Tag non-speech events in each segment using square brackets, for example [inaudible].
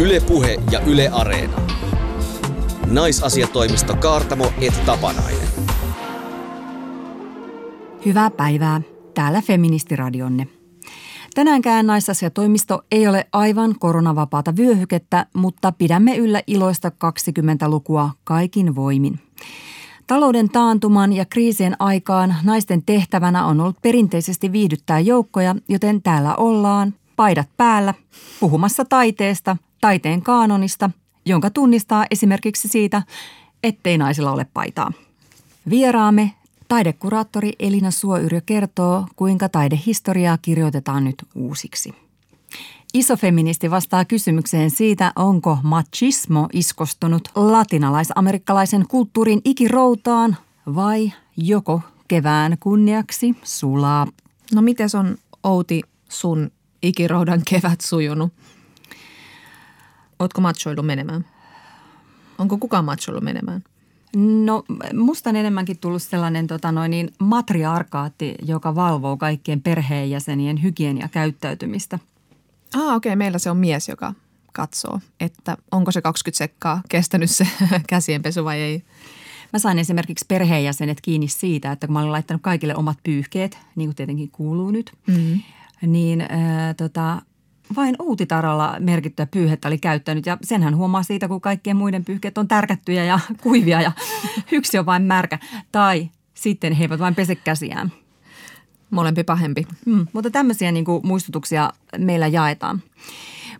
Ylepuhe ja Yle Areena. Naisasiatoimisto Kaartamo et Tapanainen. Hyvää päivää. Täällä Feministiradionne. Tänäänkään naisasiatoimisto ei ole aivan koronavapaata vyöhykettä, mutta pidämme yllä iloista 20-lukua kaikin voimin. Talouden taantuman ja kriisien aikaan naisten tehtävänä on ollut perinteisesti viihdyttää joukkoja, joten täällä ollaan, paidat päällä, puhumassa taiteesta, taiteen kaanonista, jonka tunnistaa esimerkiksi siitä, ettei naisilla ole paitaa. Vieraamme taidekuraattori Elina Suoyrjö kertoo, kuinka taidehistoriaa kirjoitetaan nyt uusiksi. Isofeministi vastaa kysymykseen siitä, onko machismo iskostunut latinalaisamerikkalaisen kulttuurin ikiroutaan vai joko kevään kunniaksi sulaa. No miten on Outi sun ikiroudan kevät sujunut? Ootko machoillut menemään? Onko kukaan machoillut menemään? No musta on enemmänkin tullut sellainen tota noin, niin matriarkaatti, joka valvoo kaikkien perheenjäsenien hygieniakäyttäytymistä. Ah, okei. Okay. Meillä se on mies, joka katsoo, että onko se 20 sekkaa kestänyt se [laughs] käsienpesu vai ei. Mä sain esimerkiksi perheenjäsenet kiinni siitä, että kun mä olin laittanut kaikille omat pyyhkeet, niin kuin tietenkin kuuluu nyt, mm-hmm. Niin äh, tota, vain Uutitaralla merkittyä pyyhettä oli käyttänyt ja senhän huomaa siitä, kun kaikkien muiden pyyhkeet on tärkättyjä ja [laughs] kuivia ja [laughs] yksi on vain märkä. Tai sitten he eivät vain pese käsiään. Molempi pahempi. Mm, mutta tämmöisiä niin kuin muistutuksia meillä jaetaan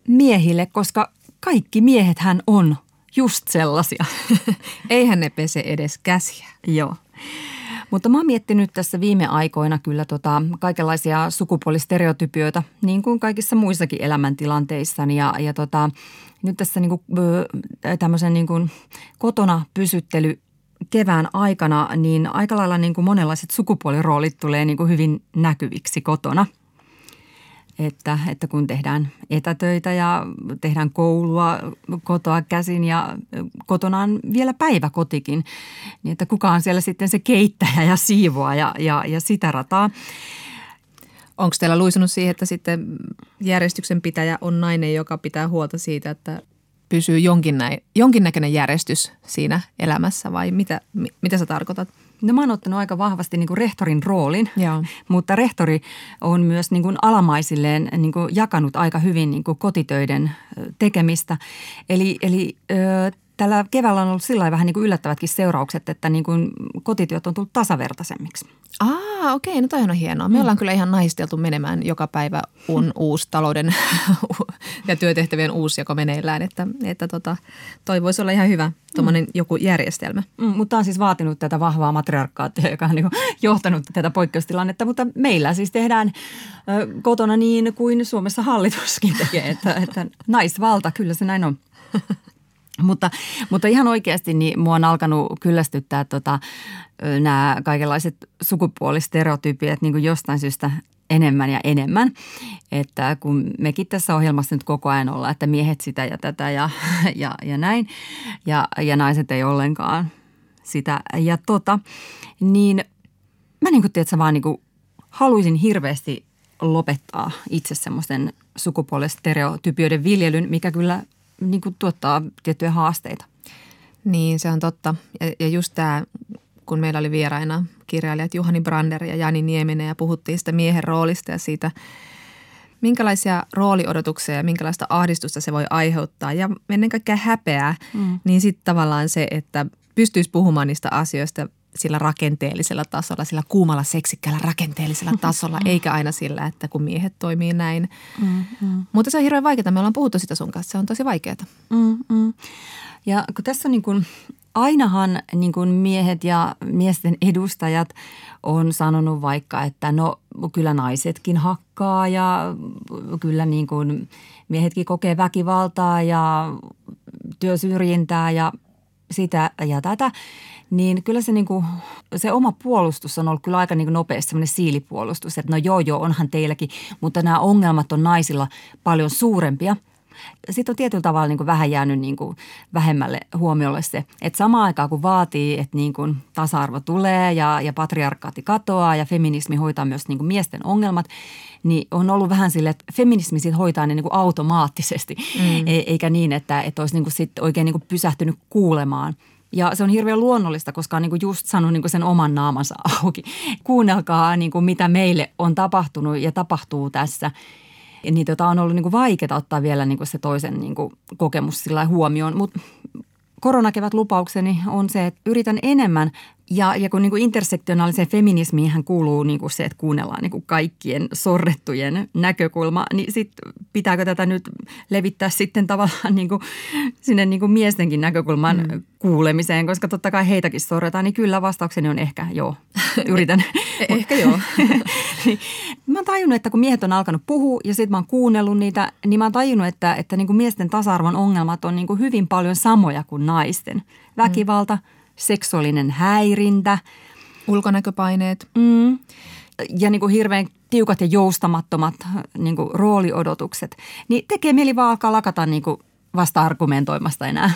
miehille, koska kaikki miehet hän on just sellaisia. [laughs] Eihän ne pese edes käsiä. Joo. Mutta mä oon miettinyt tässä viime aikoina kyllä tota kaikenlaisia sukupuolistereotypioita, niin kuin kaikissa muissakin elämäntilanteissa. Ja, ja tota, nyt tässä niin kuin, tämmöisen niin kuin kotona pysyttely kevään aikana, niin aika lailla niin kuin monenlaiset sukupuoliroolit tulee niin kuin hyvin näkyviksi kotona – että, että kun tehdään etätöitä ja tehdään koulua kotoa käsin ja kotona on vielä päiväkotikin, niin että kuka on siellä sitten se keittäjä ja siivoa ja, ja, ja sitä rataa. Onko teillä luisunut siihen, että sitten järjestyksen pitäjä on nainen, joka pitää huolta siitä, että pysyy jonkinnäköinen järjestys siinä elämässä vai mitä, mitä sä tarkoitat? No mä oon ottanut aika vahvasti niin kuin rehtorin roolin, Joo. mutta rehtori on myös niin kuin alamaisilleen niin kuin jakanut aika hyvin niin kuin kotitöiden tekemistä. Eli, eli ö, tällä keväällä on ollut sillä vähän niin kuin yllättävätkin seuraukset, että niin kuin kotityöt on tullut tasavertaisemmiksi. Ah, okei, okay, no toi on hienoa. Me mm. ollaan kyllä ihan naisteltu menemään joka päivä un, [laughs] uusi talouden [laughs] ja työtehtävien uusjako meneillään, että, että tota, toi voisi olla ihan hyvä tuommoinen mm. joku järjestelmä. Mm, mutta on siis vaatinut tätä vahvaa matriarkaattia, joka on niin johtanut tätä poikkeustilannetta, mutta meillä siis tehdään ö, kotona niin kuin Suomessa hallituskin tekee, että, että naisvalta, kyllä se näin on. [laughs] [laughs] Mutta, mutta ihan oikeasti niin mua on alkanut kyllästyttää tota, nämä kaikenlaiset sukupuolistereotypiat niin kuin jostain syystä enemmän ja enemmän. Että kun mekin tässä ohjelmassa nyt koko ajan ollaan, että miehet sitä ja tätä ja, ja, ja näin ja, ja naiset ei ollenkaan sitä ja tota, niin mä niin kuin tiedät, vaan niin kuin haluaisin hirveästi lopettaa itse semmoisen sukupuolistereotypioiden viljelyn, mikä kyllä niin kuin tuottaa tiettyjä haasteita. Niin, se on totta. Ja, ja just tämä, kun meillä oli vieraina kirjailijat Juhani Brander ja Jani Nieminen ja puhuttiin sitä miehen roolista ja siitä, minkälaisia rooliodotuksia ja minkälaista ahdistusta se voi aiheuttaa ja ennen kaikkea häpeää, mm. niin sitten tavallaan se, että pystyisi puhumaan niistä asioista sillä rakenteellisella tasolla, sillä kuumalla seksikkäällä rakenteellisella tasolla, eikä aina sillä, että kun miehet toimii näin. Mm, mm. Mutta se on hirveän vaikeaa. Me ollaan puhuttu sitä sun kanssa. Se on tosi vaikeaa. Mm, mm. Ja kun tässä on niin kuin, ainahan niin kuin miehet ja miesten edustajat on sanonut vaikka, että no kyllä naisetkin hakkaa ja kyllä niin kuin miehetkin kokee väkivaltaa ja työsyrjintää ja sitä ja tätä – niin kyllä se, niin kuin, se oma puolustus on ollut kyllä aika niin kuin nopeasti semmoinen siilipuolustus, että no joo joo, onhan teilläkin, mutta nämä ongelmat on naisilla paljon suurempia. Sitten on tietyllä tavalla niin kuin vähän jäänyt niin kuin vähemmälle huomiolle se, että samaan aikaan kun vaatii, että niin kuin tasa-arvo tulee ja, ja patriarkaatti katoaa ja feminismi hoitaa myös niin kuin miesten ongelmat, niin on ollut vähän sille, että feminismi sit hoitaa ne niin kuin automaattisesti, mm. E, eikä niin, että, että olisi niin kuin sit oikein niin kuin pysähtynyt kuulemaan – ja se on hirveän luonnollista, koska on niin kuin just sanonut niin kuin sen oman naamansa [laughs] auki. Kuunnelkaa, niin kuin mitä meille on tapahtunut ja tapahtuu tässä. Niin tota on ollut niin kuin vaikeaa ottaa vielä niin kuin se toisen niin kuin kokemus sillä huomioon. Mutta koronakevät lupaukseni on se, että yritän enemmän ja, ja kun niin kuin intersektionaaliseen feminismiin kuuluu niin kuin se, että kuunnellaan niin kuin kaikkien sorrettujen näkökulma, niin sit pitääkö tätä nyt levittää sitten tavallaan niin kuin sinne niin kuin miestenkin näkökulman mm. kuulemiseen, koska totta kai heitäkin sorretaan, niin kyllä vastaukseni on ehkä joo. Yritän. [laughs] Eh, ehkä joo. [laughs] Niin, mä oon tajunnut, että kun miehet on alkanut puhua ja sitten mä oon kuunnellut niitä, niin mä oon tajunnut, että, että niin kuin miesten tasa-arvon ongelmat on niin kuin hyvin paljon samoja kuin naisten. Väkivalta, mm seksuaalinen häirintä. Ulkonäköpaineet. Mm. Ja niin kuin hirveän tiukat ja joustamattomat niin kuin rooliodotukset. Niin tekee mieli vaan alkaa lakata niin kuin vasta argumentoimasta enää.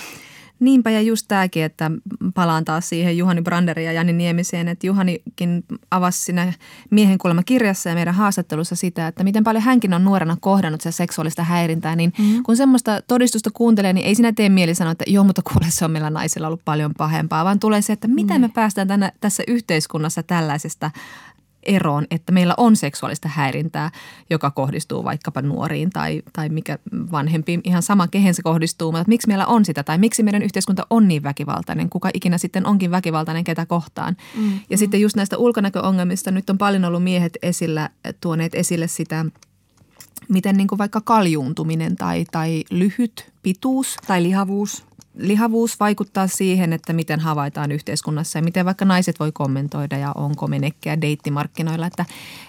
Niinpä ja just tämäkin, että palaan taas siihen Juhani Branderin ja Jani Niemiseen, että Juhanikin avasi siinä miehen kuulemma kirjassa ja meidän haastattelussa sitä, että miten paljon hänkin on nuorena kohdannut se seksuaalista häirintää, niin mm-hmm. kun semmoista todistusta kuuntelee, niin ei siinä tee mieli sanoa, että joo, mutta kuule se on meillä naisilla ollut paljon pahempaa, vaan tulee se, että miten me päästään tänne, tässä yhteiskunnassa tällaisesta eroon, että meillä on seksuaalista häirintää, joka kohdistuu vaikkapa nuoriin tai, tai mikä vanhempiin, ihan sama kehen se kohdistuu, mutta miksi meillä on sitä tai miksi meidän yhteiskunta on niin väkivaltainen, kuka ikinä sitten onkin väkivaltainen ketä kohtaan. Mm, ja mm. sitten just näistä ulkonäköongelmista nyt on paljon ollut miehet esillä, tuoneet esille sitä, miten niin kuin vaikka kaljuuntuminen tai, tai lyhyt pituus. Tai lihavuus lihavuus vaikuttaa siihen, että miten havaitaan yhteiskunnassa ja miten vaikka naiset voi kommentoida ja onko menekkiä deittimarkkinoilla. Että,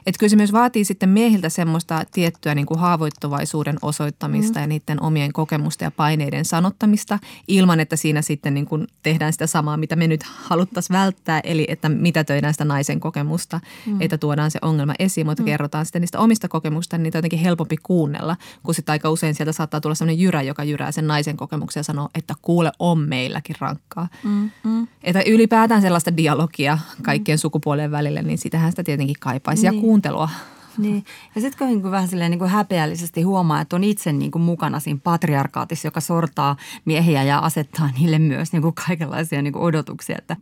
että kyllä se myös vaatii sitten miehiltä semmoista tiettyä niin kuin haavoittuvaisuuden osoittamista mm. ja niiden omien kokemusten ja paineiden sanottamista ilman, että siinä sitten niin kuin tehdään sitä samaa, mitä me nyt haluttaisiin välttää. Eli että mitä töidään sitä naisen kokemusta, mm. että tuodaan se ongelma esiin, mutta mm. kerrotaan sitten niistä omista kokemusta, niin niitä on jotenkin helpompi kuunnella, kun sitten aika usein sieltä saattaa tulla sellainen jyrä, joka jyrää sen naisen kokemuksia ja sanoo, että kuule, on meilläkin rankkaa. Mm, mm. Että ylipäätään sellaista dialogia kaikkien mm. sukupuolien välillä, niin sitähän sitä tietenkin kaipaisi niin. ja kuuntelua. [laughs] Niin. Ja sitten kun niin vähän silleen niin kuin häpeällisesti huomaa, että on itse niin kuin mukana siinä patriarkaatissa, joka sortaa miehiä ja asettaa niille myös niin kuin kaikenlaisia niin kuin odotuksia. Että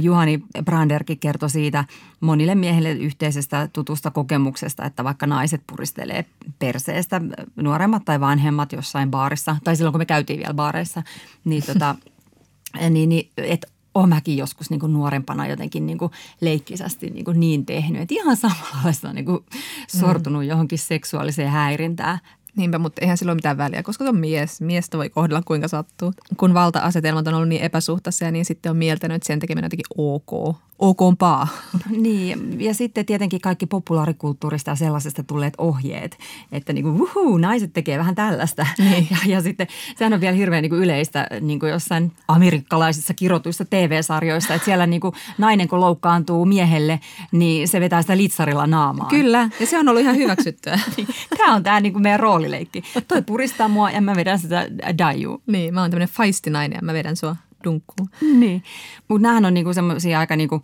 Juhani Branderkin kertoi siitä monille miehille yhteisestä tutusta kokemuksesta, että vaikka naiset puristelee perseestä, nuoremmat tai vanhemmat jossain baarissa, tai silloin kun me käytiin vielä baareissa, niin, tota, [laughs] niin, niin että olen mäkin joskus niin kuin nuorempana jotenkin niin kuin leikkisästi niin, kuin niin tehnyt. Että ihan samanlaista niin kuin sortunut mm. johonkin seksuaaliseen häirintään. Niinpä, mutta eihän sillä ole mitään väliä, koska se on mies. Miestä voi kohdella kuinka sattuu. Kun valta-asetelmat on ollut niin epäsuhtaisia, niin sitten on mieltänyt, että sen tekeminen on jotenkin ok okompaa. [laughs] Niin, ja sitten tietenkin kaikki populaarikulttuurista ja sellaisesta tulleet ohjeet, että niin kuin, uhu, naiset tekee vähän tällaista. [laughs] Niin. Ja, ja sitten sehän on vielä hirveän niin kuin yleistä niin kuin jossain amerikkalaisissa kirotuissa TV-sarjoissa, että siellä niin kuin nainen kun loukkaantuu miehelle, niin se vetää sitä litsarilla naamaan. Kyllä, ja se on ollut ihan hyväksyttyä. [laughs] Niin, tämä on tämä niin kuin meidän roolileikki. Toi puristaa mua ja mä vedän sitä daiju. Niin, mä oon tämmöinen nainen ja mä vedän sua dunkkuun. Niin, mutta nämähän on niinku semmoisia aika niinku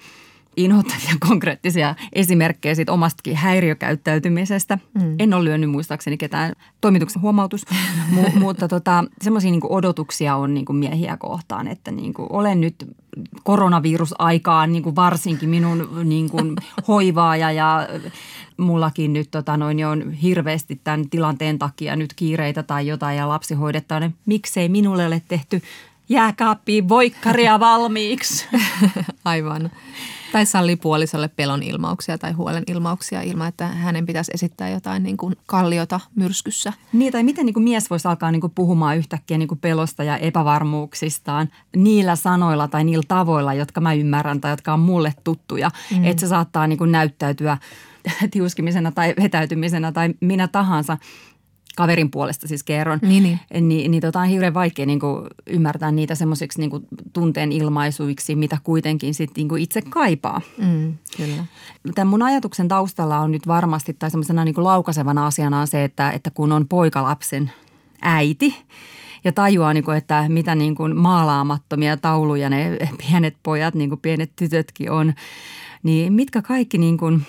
inhottavia [laughs] konkreettisia esimerkkejä siitä omastakin häiriökäyttäytymisestä. Mm. En ole lyönyt muistaakseni ketään toimituksen huomautus, [laughs] mu- mutta tota, semmoisia niinku odotuksia on niinku miehiä kohtaan, että niinku olen nyt koronavirusaikaan niinku varsinkin minun niinku [laughs] hoivaaja ja mullakin nyt tota noin, on hirveästi tämän tilanteen takia nyt kiireitä tai jotain ja lapsi hoidetaan. Miksei minulle ole tehty jääkaappiin voikkaria valmiiksi. [laughs] Aivan. Tai sallii puolisolle pelon ilmauksia tai huolen ilmauksia ilman, että hänen pitäisi esittää jotain niin kuin kalliota myrskyssä. Niin, tai miten niin kuin mies voisi alkaa niin kuin puhumaan yhtäkkiä niin kuin pelosta ja epävarmuuksistaan niillä sanoilla tai niillä tavoilla, jotka mä ymmärrän tai jotka on mulle tuttuja. Mm. Että se saattaa niin kuin näyttäytyä tiuskimisena tai vetäytymisenä tai minä tahansa kaverin puolesta siis kerron, niin, niin. niin, niin tota on hirveän vaikea niin kuin ymmärtää niitä semmoisiksi niin tunteen ilmaisuiksi, mitä kuitenkin sit, niin kuin itse kaipaa. Mm, kyllä. Tämän mun ajatuksen taustalla on nyt varmasti tai semmoisena niin laukasevana asiana on se, että, että kun on poikalapsen äiti ja tajuaa, niin kuin, että mitä niin kuin maalaamattomia tauluja ne pienet pojat, niin kuin pienet tytötkin on, niin mitkä kaikki niin kuin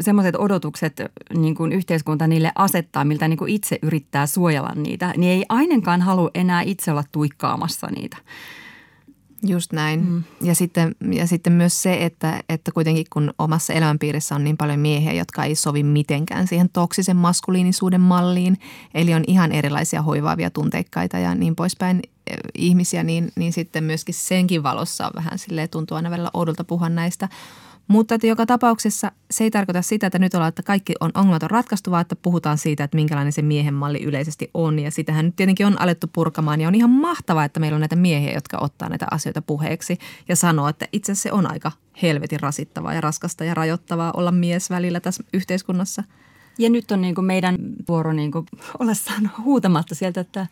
semmoiset odotukset niin kuin yhteiskunta niille asettaa, miltä niin kuin itse yrittää suojella niitä, niin ei ainakaan halua enää itse olla tuikkaamassa niitä. Just näin. Mm. Ja, sitten, ja sitten myös se, että, että kuitenkin kun omassa elämänpiirissä on niin paljon miehiä, jotka ei sovi mitenkään siihen toksisen maskuliinisuuden malliin, eli on ihan erilaisia hoivaavia tunteikkaita ja niin poispäin eh, ihmisiä, niin, niin sitten myöskin senkin valossa on vähän silleen tuntuu aina välillä oudolta puhua näistä – mutta että joka tapauksessa se ei tarkoita sitä, että nyt ollaan, että kaikki on ongelmat on ratkaistu, vaan että puhutaan siitä, että minkälainen se miehen malli yleisesti on. Ja sitähän nyt tietenkin on alettu purkamaan ja on ihan mahtavaa, että meillä on näitä miehiä, jotka ottaa näitä asioita puheeksi ja sanoo, että itse se on aika helvetin rasittavaa ja raskasta ja rajoittavaa olla mies välillä tässä yhteiskunnassa. Ja nyt on niin kuin meidän vuoro niin kuin olla saanut huutamatta sieltä, että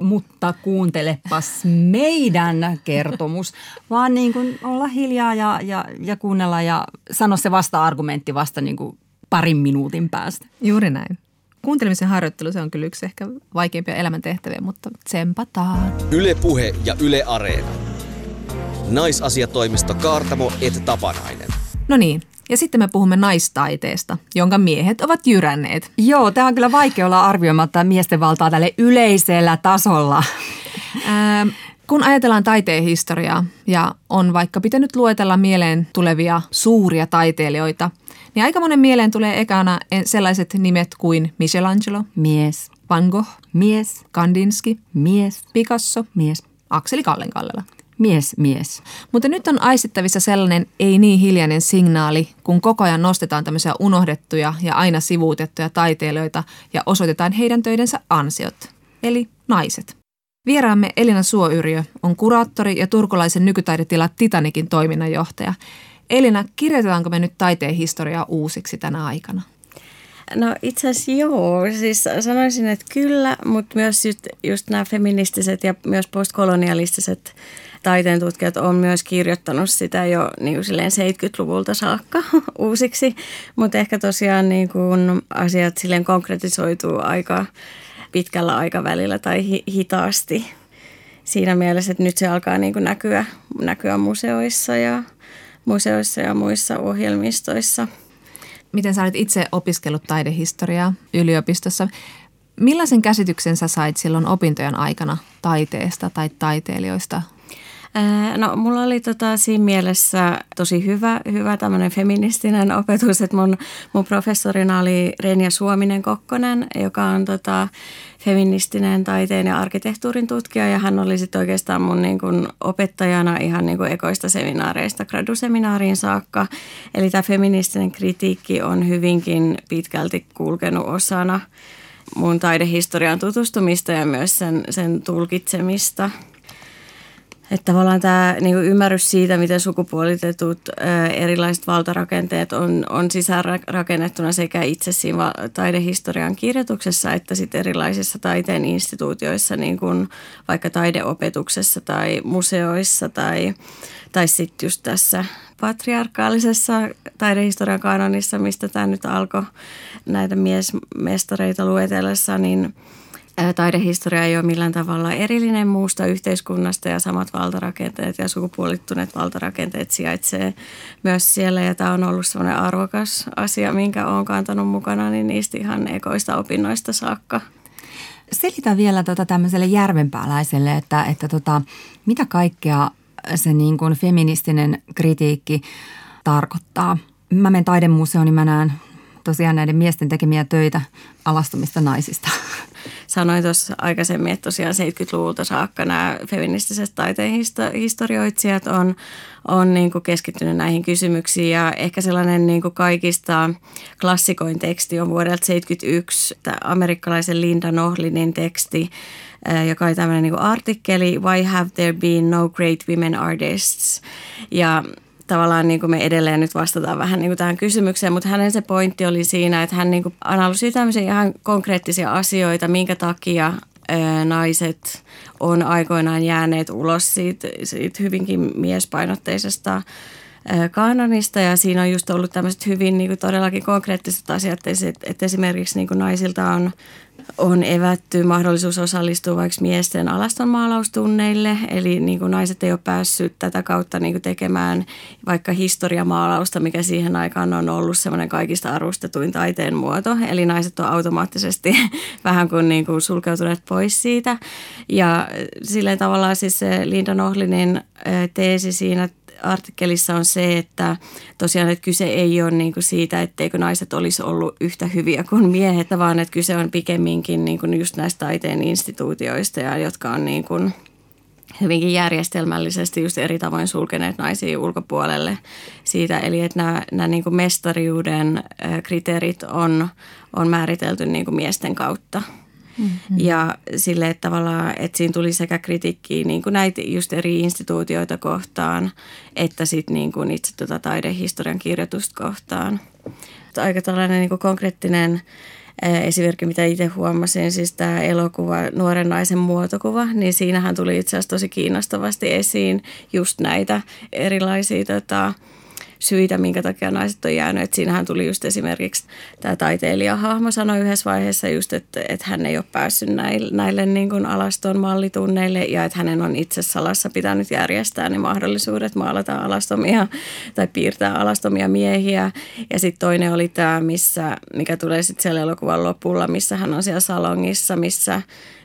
mutta kuuntelepas meidän kertomus, vaan niin kuin olla hiljaa ja, ja, ja kuunnella ja sanoa se vasta-argumentti vasta niin kuin parin minuutin päästä. Juuri näin. Kuuntelemisen harjoittelu se on kyllä yksi ehkä vaikeimpia elämäntehtäviä, mutta tsempataan. Yle Puhe ja Yle Areena. Naisasiatoimisto Kaartamo et Tapanainen. No niin, ja sitten me puhumme naistaiteesta, jonka miehet ovat jyränneet. Joo, tämä on kyllä vaikea olla arvioimatta miesten valtaa tälle yleisellä tasolla. Ähm, kun ajatellaan taiteen historiaa ja on vaikka pitänyt luetella mieleen tulevia suuria taiteilijoita, niin aika monen mieleen tulee ekana sellaiset nimet kuin Michelangelo, mies, Van Gogh, mies, Kandinsky, mies, Picasso, mies, Akseli Kallenkallela. Mies, mies. Mutta nyt on aistittavissa sellainen ei niin hiljainen signaali, kun koko ajan nostetaan tämmöisiä unohdettuja ja aina sivuutettuja taiteilijoita ja osoitetaan heidän töidensä ansiot, eli naiset. Vieraamme Elina Suoyrjö on kuraattori ja turkulaisen nykytaidetila Titanikin toiminnanjohtaja. Elina, kirjoitetaanko me nyt taiteen historiaa uusiksi tänä aikana? No itse asiassa joo, siis sanoisin, että kyllä, mutta myös just, just nämä feministiset ja myös postkolonialistiset taiteen tutkijat on myös kirjoittanut sitä jo niin kuin 70-luvulta saakka [laughs] uusiksi, mutta ehkä tosiaan niin kuin asiat silleen konkretisoituu aika pitkällä aikavälillä tai hi- hitaasti siinä mielessä, että nyt se alkaa niin kuin näkyä, näkyä museoissa ja, museoissa ja muissa ohjelmistoissa. Miten sä olet itse opiskellut taidehistoriaa yliopistossa? Millaisen käsityksen sä sait silloin opintojen aikana taiteesta tai taiteilijoista No mulla oli tota, siinä mielessä tosi hyvä, hyvä tämmöinen feministinen opetus, että mun, mun professorina oli Renja Suominen-Kokkonen, joka on tota, feministinen taiteen ja arkkitehtuurin tutkija ja hän oli sitten oikeastaan mun niin kun, opettajana ihan niin kun, ekoista seminaareista graduseminaariin saakka. Eli tämä feministinen kritiikki on hyvinkin pitkälti kulkenut osana mun taidehistorian tutustumista ja myös sen, sen tulkitsemista – että tavallaan tämä niin ymmärrys siitä, miten sukupuolitetut ää, erilaiset valtarakenteet on, on sisäänrakennettuna sekä itse siinä taidehistorian kirjoituksessa että sitten erilaisissa taiteen instituutioissa, niin kuin vaikka taideopetuksessa tai museoissa tai, tai sitten just tässä patriarkaalisessa taidehistorian kanonissa, mistä tämä nyt alkoi näitä miesmestareita luetellessa, niin – taidehistoria ei ole millään tavalla erillinen muusta yhteiskunnasta ja samat valtarakenteet ja sukupuolittuneet valtarakenteet sijaitsee myös siellä. Ja tämä on ollut sellainen arvokas asia, minkä olen kantanut mukana niin niistä ihan ekoista opinnoista saakka. Selitä vielä tota tämmöiselle järvenpääläiselle, että, että tota, mitä kaikkea se niin kuin feministinen kritiikki tarkoittaa. Mä menen taidemuseoon, niin mä näen tosiaan näiden miesten tekemiä töitä alastumista naisista. Sanoin tuossa aikaisemmin, että tosiaan 70-luvulta saakka nämä feministiset taiteen historioitsijat on, on niin kuin keskittynyt näihin kysymyksiin ja ehkä sellainen niin kuin kaikista klassikoin teksti on vuodelta 71 amerikkalaisen Linda Nohlinin teksti, joka oli tämmöinen niin artikkeli Why have there been no great women artists? Ja tavallaan niin kuin me edelleen nyt vastataan vähän niin kuin tähän kysymykseen, mutta hänen se pointti oli siinä, että hän niin kuin analysoi tämmöisiä ihan konkreettisia asioita, minkä takia naiset on aikoinaan jääneet ulos siitä, siitä hyvinkin miespainotteisesta kaanonista ja siinä on just ollut tämmöiset hyvin niin kuin todellakin konkreettiset asiat, että esimerkiksi niin kuin naisilta on on evätty mahdollisuus osallistua vaikka miesten alastonmaalaustunneille, eli niin kuin naiset ei ole päässyt tätä kautta niin kuin tekemään vaikka historiamaalausta, mikä siihen aikaan on ollut semmoinen kaikista arvostetuin taiteen muoto, eli naiset on automaattisesti [laughs] vähän kuin, niin kuin sulkeutuneet pois siitä. Ja silleen tavallaan siis se Linda Nohlinin teesi siinä artikkelissa on se, että tosiaan että kyse ei ole niin kuin siitä, etteikö naiset olisi ollut yhtä hyviä kuin miehet, vaan että kyse on pikemminkin niin kuin just näistä taiteen instituutioista, ja jotka on niin kuin hyvinkin järjestelmällisesti just eri tavoin sulkeneet naisia ulkopuolelle siitä. Eli että nämä, nämä niin kuin mestariuden kriteerit on, on määritelty niin kuin miesten kautta. Mm-hmm. Ja sille, että tavallaan, että siinä tuli sekä kritiikkiä niin kuin näitä just eri instituutioita kohtaan, että sitten niin kuin itse tuota taidehistorian kirjoitusta kohtaan. Aika tällainen niin kuin konkreettinen esimerkki, mitä itse huomasin, siis tämä elokuva Nuoren naisen muotokuva, niin siinähän tuli itse asiassa tosi kiinnostavasti esiin just näitä erilaisia tota, syitä, minkä takia naiset on jäänyt. Et siinähän tuli just esimerkiksi tämä taiteilijahahmo sanoi yhdessä vaiheessa just, että, että hän ei ole päässyt näille, näille niin kuin alaston mallitunneille ja että hänen on itse salassa pitänyt järjestää ne mahdollisuudet maalata alastomia tai piirtää alastomia miehiä. Ja sitten toinen oli tämä, missä, mikä tulee sitten siellä elokuvan lopulla, missä hän on siellä salongissa, missä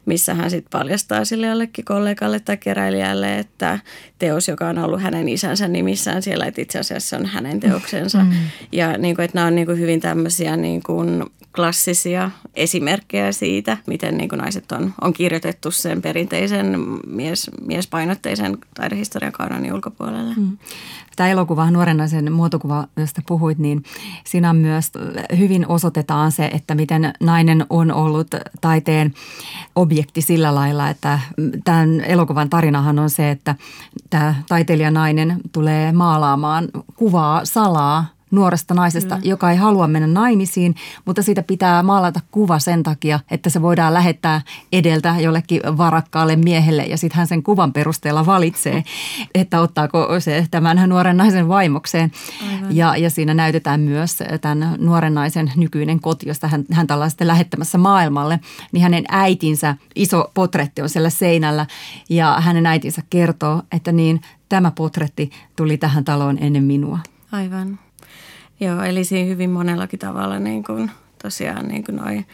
missä hän sitten paljastaa sille jollekin kollegalle tai keräilijälle, että teos, joka on ollut hänen isänsä nimissään siellä, että itse asiassa on hänen teoksensa. Mm. Ja niin kuin, että nämä on niin kuin hyvin tämmöisiä niin kuin klassisia esimerkkejä siitä, miten niin kuin naiset on, on kirjoitettu sen perinteisen mies, miespainotteisen taidehistorian kanonin ulkopuolelle. Mm. Tämä elokuva, nuoren naisen muotokuva, josta puhuit, niin siinä myös hyvin osoitetaan se, että miten nainen on ollut taiteen objekti sillä lailla, että tämän elokuvan tarinahan on se, että tämä taiteilijanainen tulee maalaamaan kuvaa salaa nuoresta naisesta, mm. joka ei halua mennä naimisiin, mutta siitä pitää maalata kuva sen takia, että se voidaan lähettää edeltä jollekin varakkaalle miehelle ja sitten hän sen kuvan perusteella valitsee, [laughs] että ottaako se tämän nuoren naisen vaimokseen. Ja, ja siinä näytetään myös tämän nuoren naisen nykyinen koti, josta hän, hän ollaan sitten lähettämässä maailmalle, niin hänen äitinsä iso potretti on siellä seinällä ja hänen äitinsä kertoo, että niin tämä potretti tuli tähän taloon ennen minua. Aivan. Joo, eli siinä hyvin monellakin tavalla niin kuin, tosiaan niin kuin noi,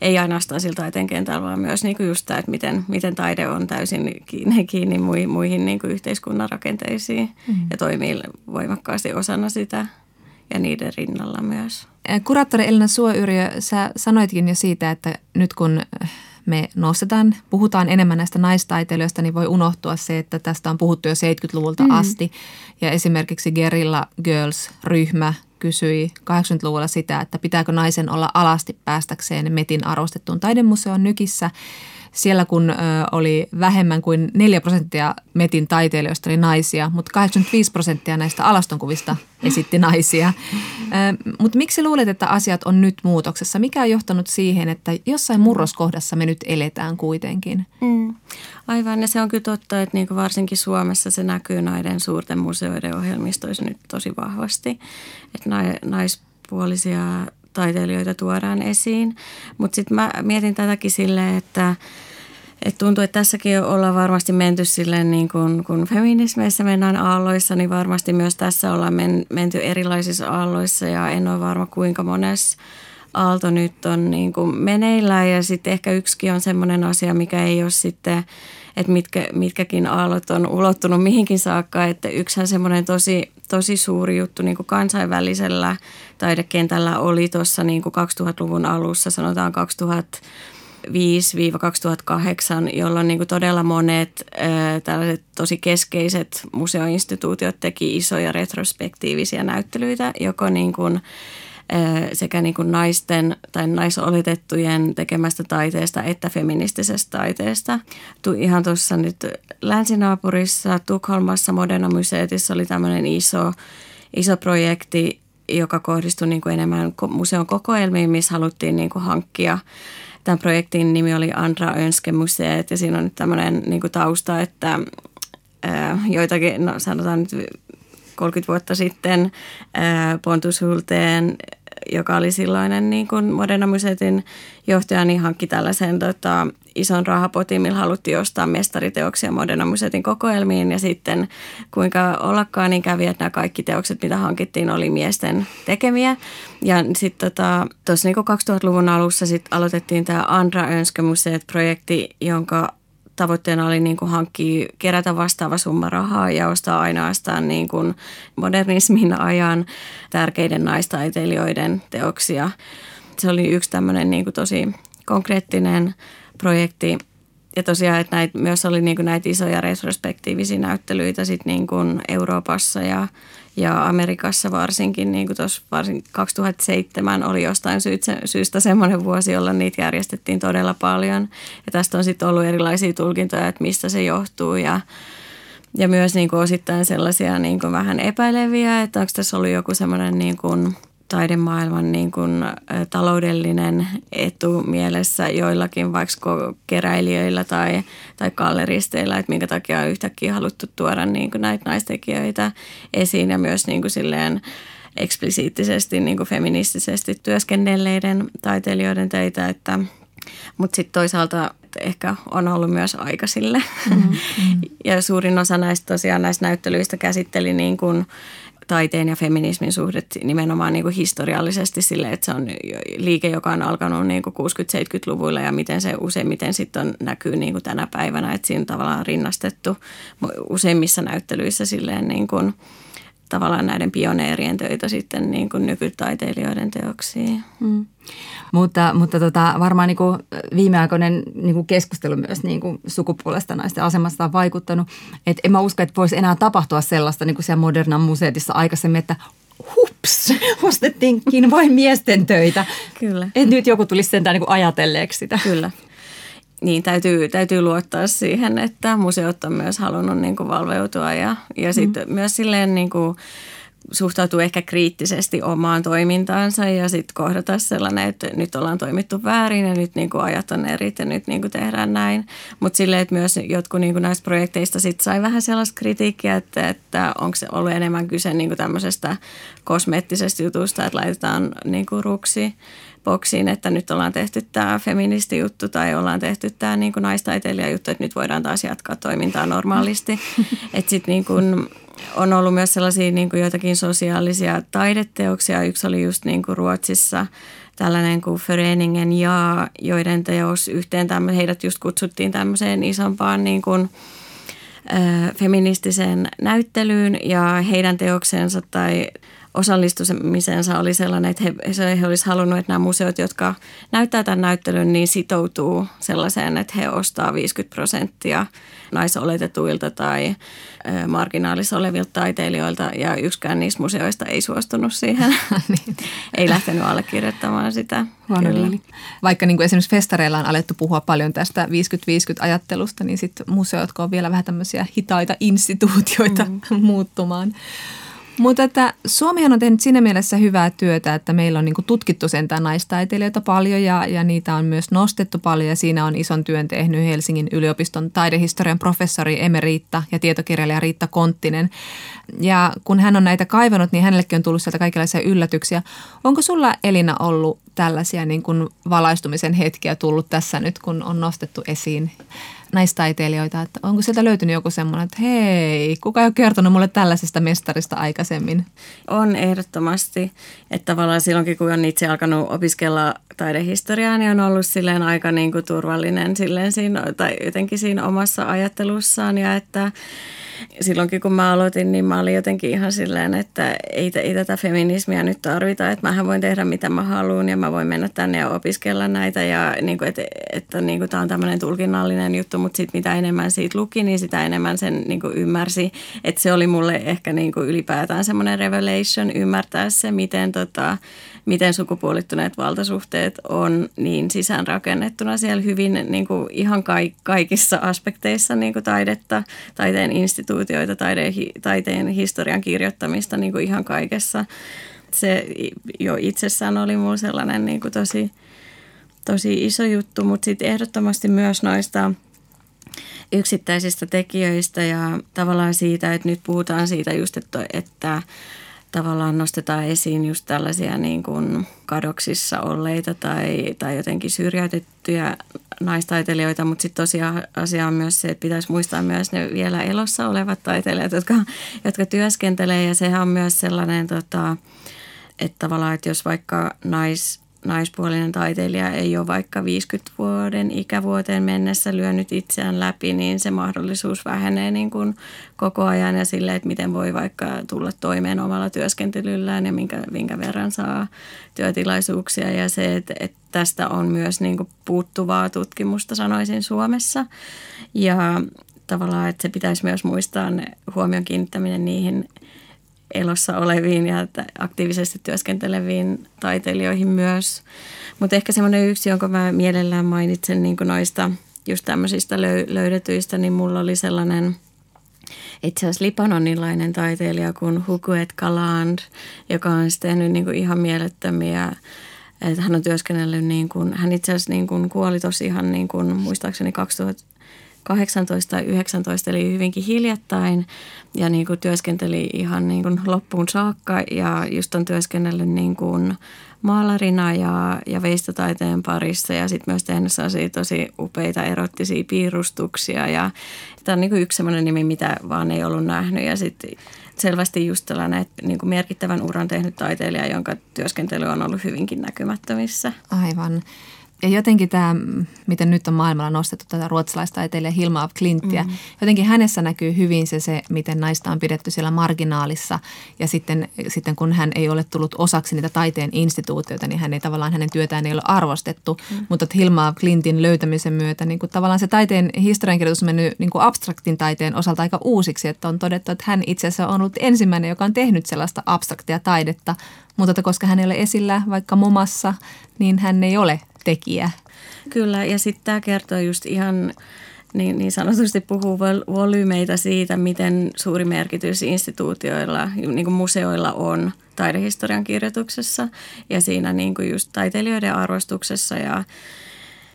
ei ainoastaan siltä taiteen kentällä, vaan myös niin kuin just tämä, että miten, miten taide on täysin [laughs] kiinni, kiinni muihin, muihin niin kuin yhteiskunnan rakenteisiin mm-hmm. ja toimii voimakkaasti osana sitä ja niiden rinnalla myös. Kuraattori Elina Suoyrjö, sä sanoitkin jo siitä, että nyt kun me nostetaan, puhutaan enemmän näistä naistaiteilijoista, niin voi unohtua se, että tästä on puhuttu jo 70-luvulta mm. asti. Ja esimerkiksi Guerrilla Girls-ryhmä kysyi 80-luvulla sitä, että pitääkö naisen olla alasti päästäkseen Metin arvostettuun taidemuseon nykissä. Siellä kun oli vähemmän kuin 4 prosenttia Metin taiteilijoista oli naisia, mutta 85 prosenttia näistä alastonkuvista esitti naisia. Mutta miksi luulet, että asiat on nyt muutoksessa? Mikä on johtanut siihen, että jossain murroskohdassa me nyt eletään kuitenkin? Mm. Aivan, ja se on kyllä totta, että niin varsinkin Suomessa se näkyy näiden suurten museoiden ohjelmistoissa nyt tosi vahvasti. Että naispuolisia taiteilijoita tuodaan esiin. Mutta sitten mä mietin tätäkin silleen, että et tuntuu, että tässäkin ollaan varmasti menty silleen niin kuin, kun feminismeissä mennään aalloissa, niin varmasti myös tässä ollaan men, menty erilaisissa aalloissa ja en ole varma kuinka monessa aalto nyt on niin kuin meneillään ja sitten ehkä yksikin on semmoinen asia, mikä ei ole sitten, että mitkä, mitkäkin aallot on ulottunut mihinkin saakka, että yksihän semmoinen tosi, tosi suuri juttu niin kuin kansainvälisellä taidekentällä oli tuossa niin 2000-luvun alussa, sanotaan 2000 2005-2008, jolloin niin todella monet ää, tällaiset tosi keskeiset museoinstituutiot teki isoja retrospektiivisia näyttelyitä, joko niin kuin, ää, sekä niin kuin naisten tai naisoletettujen tekemästä taiteesta että feministisestä taiteesta. Tu, ihan tuossa nyt länsinaapurissa Tukholmassa Moderna Museetissa oli tämmöinen iso, iso projekti, joka kohdistui niin kuin enemmän museon kokoelmiin, missä haluttiin niin kuin hankkia. Tämän projektin nimi oli Andra Önskemuseet ja siinä on nyt tämmöinen niin kuin tausta, että joitakin, no sanotaan nyt 30 vuotta sitten Pontus Hulteen joka oli silloinen niin kuin Moderna Museetin johtaja, niin hankki tällaisen tota, ison rahapotin, millä haluttiin ostaa mestariteoksia Moderna Museetin kokoelmiin. Ja sitten kuinka ollakaan, niin kävi, että nämä kaikki teokset, mitä hankittiin, oli miesten tekemiä. Ja sitten tota, niin 2000-luvun alussa sit aloitettiin tämä Andra Önskemuseet-projekti, jonka tavoitteena oli niin kuin hankkia, kerätä vastaava summa rahaa ja ostaa ainoastaan niin kuin modernismin ajan tärkeiden naistaiteilijoiden teoksia. Se oli yksi tämmöinen niin kuin tosi konkreettinen projekti. Ja tosiaan, että näitä, myös oli niin kuin näitä isoja retrospektiivisia näyttelyitä sit niin kuin Euroopassa ja ja Amerikassa varsinkin, niin kuin tuossa varsin 2007 oli jostain syystä semmoinen vuosi, jolloin niitä järjestettiin todella paljon. Ja tästä on sitten ollut erilaisia tulkintoja, että mistä se johtuu ja ja myös niin kuin osittain sellaisia niin kuin vähän epäileviä, että onko tässä ollut joku semmoinen niin kuin – taidemaailman niin kuin, taloudellinen etu mielessä joillakin vaikka keräilijöillä tai, tai galleristeilla, että minkä takia on yhtäkkiä haluttu tuoda niin kuin näitä naistekijöitä esiin ja myös niin kuin silleen eksplisiittisesti niin kuin feministisesti työskennelleiden taiteilijoiden teitä, että mutta sitten toisaalta ehkä on ollut myös aika sille. Mm-hmm. [laughs] ja suurin osa näistä tosiaan näistä näyttelyistä käsitteli niin kuin taiteen ja feminismin suhdet nimenomaan niin kuin historiallisesti sille, että se on liike, joka on alkanut niin kuin 60-70-luvuilla ja miten se useimmiten sitten näkyy niin kuin tänä päivänä, että siinä on tavallaan rinnastettu useimmissa näyttelyissä silleen niin kuin, tavallaan näiden pioneerien töitä sitten niin kuin nykytaiteilijoiden teoksiin. Mm. Mutta, mutta tota, varmaan niin kuin viimeaikoinen niin kuin keskustelu myös niin kuin sukupuolesta naisten asemasta on vaikuttanut. Et en mä usko, että voisi enää tapahtua sellaista niin kuin siellä Modernan museetissa aikaisemmin, että hups, [laughs] ostettiinkin vain miesten töitä. Kyllä. Et nyt joku tulisi sentään niin kuin ajatelleeksi sitä. Kyllä. Niin, täytyy, täytyy luottaa siihen, että museot on myös halunnut niin kuin valveutua ja, ja sitten mm. myös silleen niin kuin suhtautuu ehkä kriittisesti omaan toimintaansa ja sitten kohdata sellainen, että nyt ollaan toimittu väärin ja nyt niin kuin ajat on eri ja nyt niin kuin tehdään näin. Mutta silleen, että myös jotkut niin kuin näistä projekteista sit sai vähän sellaista kritiikkiä, että, että onko se ollut enemmän kyse niin kuin tämmöisestä kosmeettisesta jutusta, että laitetaan niin kuin ruksi boksiin, että nyt ollaan tehty tämä feministi-juttu tai ollaan tehty tämä niin kuin naistaiteilija-juttu, että nyt voidaan taas jatkaa toimintaa normaalisti. [laughs] Että sitten niin kuin on ollut myös sellaisia niin kuin joitakin sosiaalisia taideteoksia. Yksi oli just niin kuin Ruotsissa tällainen kuin Föreningen ja, joiden teos yhteen tämmö, heidät just kutsuttiin tämmöiseen isompaan niin kuin, feministiseen näyttelyyn ja heidän teoksensa tai osallistumisensa oli sellainen, että he, he olisivat halunneet, että nämä museot, jotka näyttää tämän näyttelyn, niin sitoutuu sellaiseen, että he ostaa 50 prosenttia naisoletetuilta tai marginaalissa olevilta taiteilijoilta ja yksikään niistä museoista ei suostunut siihen. [laughs] niin. ei lähtenyt allekirjoittamaan sitä. Vaikka niin kuin esimerkiksi festareilla on alettu puhua paljon tästä 50-50-ajattelusta, niin sitten museot, on vielä vähän tämmöisiä hitaita instituutioita mm. [laughs] muuttumaan. Mutta että Suomihan on tehnyt siinä mielessä hyvää työtä, että meillä on niinku tutkittu sentään naistaiteilijoita paljon ja, ja niitä on myös nostettu paljon. Ja siinä on ison työn tehnyt Helsingin yliopiston taidehistorian professori Emeriitta ja tietokirjailija Riitta Konttinen. Ja kun hän on näitä kaivannut, niin hänellekin on tullut sieltä kaikenlaisia yllätyksiä. Onko sulla Elina ollut tällaisia niin kuin valaistumisen hetkiä tullut tässä nyt, kun on nostettu esiin naistaiteilijoita, että onko sieltä löytynyt joku semmoinen, että hei, kuka ei ole kertonut mulle tällaisesta mestarista aikaisemmin? On ehdottomasti, että tavallaan silloinkin kun on itse alkanut opiskella taidehistoriaa, niin on ollut silleen aika niin kuin turvallinen silleen siinä, tai jotenkin siinä omassa ajattelussaan. Ja että silloinkin kun mä aloitin, niin mä olin jotenkin ihan silleen, että ei, ei tätä feminismiä nyt tarvita, että mähän voin tehdä mitä mä haluan ja mä voin mennä tänne ja opiskella näitä. Ja niin kuin, että, että niin kuin tämä on tämmöinen tulkinnallinen juttu, mutta sitten mitä enemmän siitä luki, niin sitä enemmän sen niin kuin ymmärsi, että se oli mulle ehkä niin kuin ylipäätään semmoinen revelation ymmärtää se, miten tota, miten sukupuolittuneet valtasuhteet on niin sisäänrakennettuna siellä hyvin niin kuin ihan kaikissa aspekteissa niin kuin taidetta, taiteen instituutioita, taiteen, taiteen historian kirjoittamista niin kuin ihan kaikessa. Se jo itsessään oli mulla sellainen niin kuin tosi, tosi iso juttu, mutta sitten ehdottomasti myös noista yksittäisistä tekijöistä ja tavallaan siitä, että nyt puhutaan siitä just, että, että tavallaan nostetaan esiin just tällaisia niin kuin kadoksissa olleita tai, tai jotenkin syrjäytettyjä naistaiteilijoita, mutta sitten tosiaan asia on myös se, että pitäisi muistaa myös ne vielä elossa olevat taiteilijat, jotka, jotka työskentelee. Ja sehän on myös sellainen, tota, että tavallaan, että jos vaikka nais, naispuolinen taiteilija ei ole vaikka 50 vuoden ikävuoteen mennessä lyönyt itseään läpi, niin se mahdollisuus vähenee niin kuin koko ajan ja sille, että miten voi vaikka tulla toimeen omalla työskentelyllään ja minkä, minkä verran saa työtilaisuuksia. Ja se, että, että tästä on myös niin kuin puuttuvaa tutkimusta sanoisin Suomessa. Ja tavallaan, että se pitäisi myös muistaa huomion kiinnittäminen niihin elossa oleviin ja aktiivisesti työskenteleviin taiteilijoihin myös. Mutta ehkä semmoinen yksi, jonka mä mielellään mainitsen niin noista just tämmöisistä löydetyistä, niin mulla oli sellainen itse asiassa libanonilainen taiteilija kuin Hukuet Kaland, joka on tehnyt niin ihan mielettömiä että hän on työskennellyt niin kuin, hän itse asiassa niin kuin kuoli tosi ihan niin kuin, muistaakseni 2000, 18 tai 19, eli hyvinkin hiljattain ja niin kuin työskenteli ihan niin kuin loppuun saakka ja just on työskennellyt niin kuin maalarina ja, ja veistotaiteen parissa ja sitten myös tehnyt tosi upeita erottisia piirustuksia ja tämä on niin kuin yksi sellainen nimi, mitä vaan ei ollut nähnyt ja sitten selvästi just tällainen niin kuin merkittävän uran tehnyt taiteilija, jonka työskentely on ollut hyvinkin näkymättömissä. Aivan. Ja jotenkin tämä, miten nyt on maailmalla nostettu tätä ruotsalaistaiteilija Hilma af Klinttiä, mm-hmm. jotenkin hänessä näkyy hyvin se, se, miten naista on pidetty siellä marginaalissa. Ja sitten, sitten kun hän ei ole tullut osaksi niitä taiteen instituutioita, niin hän ei tavallaan, hänen työtään ei ole arvostettu. Mm-hmm. Mutta Hilma af Klintin löytämisen myötä niin kuin tavallaan se taiteen historiankirjoitus on mennyt niin kuin abstraktin taiteen osalta aika uusiksi. Että on todettu, että hän itse asiassa on ollut ensimmäinen, joka on tehnyt sellaista abstraktia taidetta. Mutta koska hän ei ole esillä vaikka momassa, niin hän ei ole tekijä. Kyllä, ja sitten tämä kertoo just ihan niin, niin sanotusti puhuu volyymeita siitä, miten suuri merkitys instituutioilla, niin kuin museoilla on taidehistorian kirjoituksessa ja siinä niin kuin just taiteilijoiden arvostuksessa ja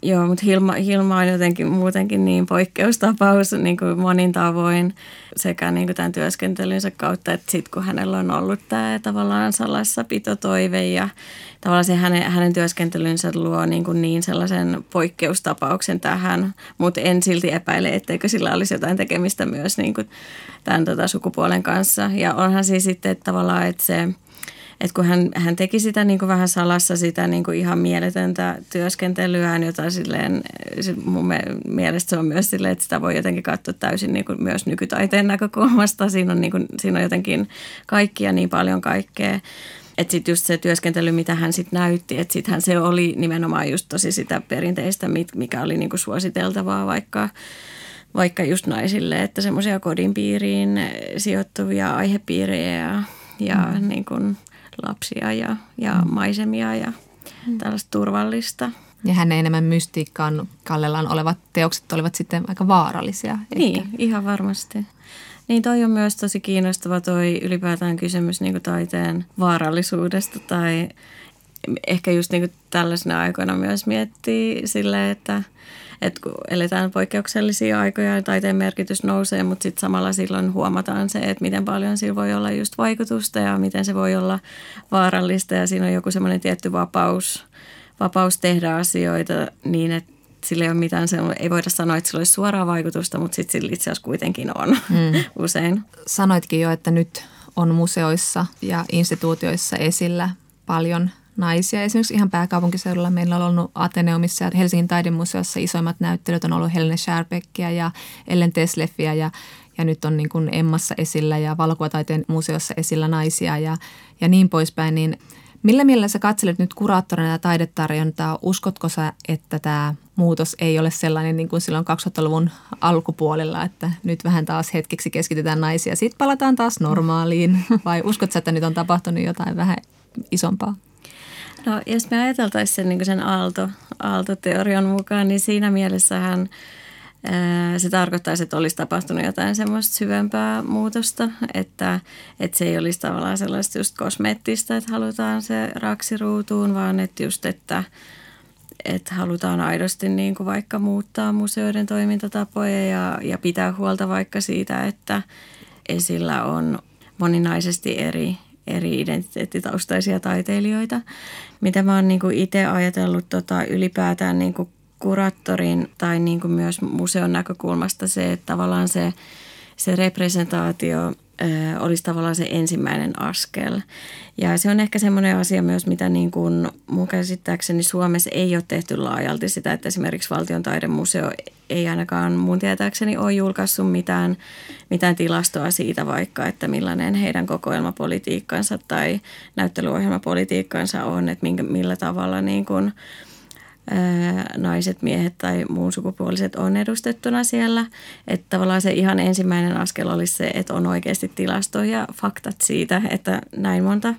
Joo, mutta Hilma, Hilma on jotenkin muutenkin niin poikkeustapaus niin kuin monin tavoin sekä niin kuin tämän työskentelynsä kautta, että sitten kun hänellä on ollut tämä tavallaan salassapitotoive ja tavallaan se hänen, hänen työskentelynsä luo niin, kuin niin sellaisen poikkeustapauksen tähän, mutta en silti epäile, etteikö sillä olisi jotain tekemistä myös niin kuin tämän tota, sukupuolen kanssa. Ja onhan siis sitten että tavallaan, että se – että kun hän, hän teki sitä niin kuin vähän salassa sitä niin kuin ihan mieletöntä työskentelyään, jota silleen, mun mielestä se on myös silleen, että sitä voi jotenkin katsoa täysin niin kuin myös nykytaiteen näkökulmasta. Siinä on, niin kuin, siinä on jotenkin kaikkia niin paljon kaikkea. Että sitten just se työskentely, mitä hän sitten näytti, että sittenhän se oli nimenomaan just tosi sitä perinteistä, mikä oli niinku suositeltavaa vaikka, vaikka just naisille, että semmoisia kodin piiriin sijoittuvia aihepiirejä ja, ja mm. niin kuin lapsia ja, ja mm. maisemia ja mm. tällaista turvallista. Ja hänen enemmän mystiikkaan kallellaan olevat teokset olivat sitten aika vaarallisia. Ehkä. Niin, ihan varmasti. Niin toi on myös tosi kiinnostava toi ylipäätään kysymys niin taiteen vaarallisuudesta tai ehkä just niin tällaisena aikoina myös miettii sille, että – että kun eletään poikkeuksellisia aikoja ja taiteen merkitys nousee, mutta sitten samalla silloin huomataan se, että miten paljon sillä voi olla just vaikutusta ja miten se voi olla vaarallista ja siinä on joku semmoinen tietty vapaus, vapaus tehdä asioita niin, että sillä ei ole mitään, se ei voida sanoa, että sillä olisi suoraa vaikutusta, mutta sitten sillä itse asiassa kuitenkin on mm. [laughs] usein. Sanoitkin jo, että nyt on museoissa ja instituutioissa esillä paljon naisia. Esimerkiksi ihan pääkaupunkiseudulla meillä on ollut Ateneumissa ja Helsingin taidemuseossa isoimmat näyttelyt on ollut Helene Schärpeckia ja Ellen Tesleffiä ja, ja nyt on niin kuin Emmassa esillä ja valokuvataiteen museossa esillä naisia ja, ja niin poispäin. Niin millä mielellä sä katselet nyt kuraattorina ja taidetarjontaa? Uskotko sä, että tämä muutos ei ole sellainen niin kuin silloin 2000-luvun alkupuolella, että nyt vähän taas hetkeksi keskitytään naisia, sitten palataan taas normaaliin? [laughs] Vai uskotko sä, että nyt on tapahtunut jotain vähän isompaa? No jos me ajateltaisiin sen, niin sen aalto, aaltoteorian mukaan, niin siinä mielessähän se tarkoittaisi, että olisi tapahtunut jotain semmoista syvempää muutosta, että, että se ei olisi tavallaan sellaista just kosmeettista, että halutaan se raksi ruutuun, vaan että just, että että halutaan aidosti niin kuin vaikka muuttaa museoiden toimintatapoja ja, ja pitää huolta vaikka siitä, että esillä on moninaisesti eri, eri identiteettitaustaisia taiteilijoita. Mitä mä oon niin itse ajatellut tota, ylipäätään niin kuin kuraattorin tai niin kuin myös museon näkökulmasta se, että tavallaan se, se representaatio – olisi tavallaan se ensimmäinen askel. Ja se on ehkä semmoinen asia myös, mitä niin kuin mun käsittääkseni Suomessa ei ole tehty laajalti sitä, että esimerkiksi Valtion taidemuseo ei ainakaan mun tietääkseni ole julkaissut mitään, mitään tilastoa siitä vaikka, että millainen heidän kokoelmapolitiikkansa tai näyttelyohjelmapolitiikkansa on, että minkä, millä tavalla niin kuin – naiset, miehet tai muun sukupuoliset on edustettuna siellä. Että tavallaan se ihan ensimmäinen askel olisi se, että on oikeasti tilasto ja faktat siitä, että näin monta,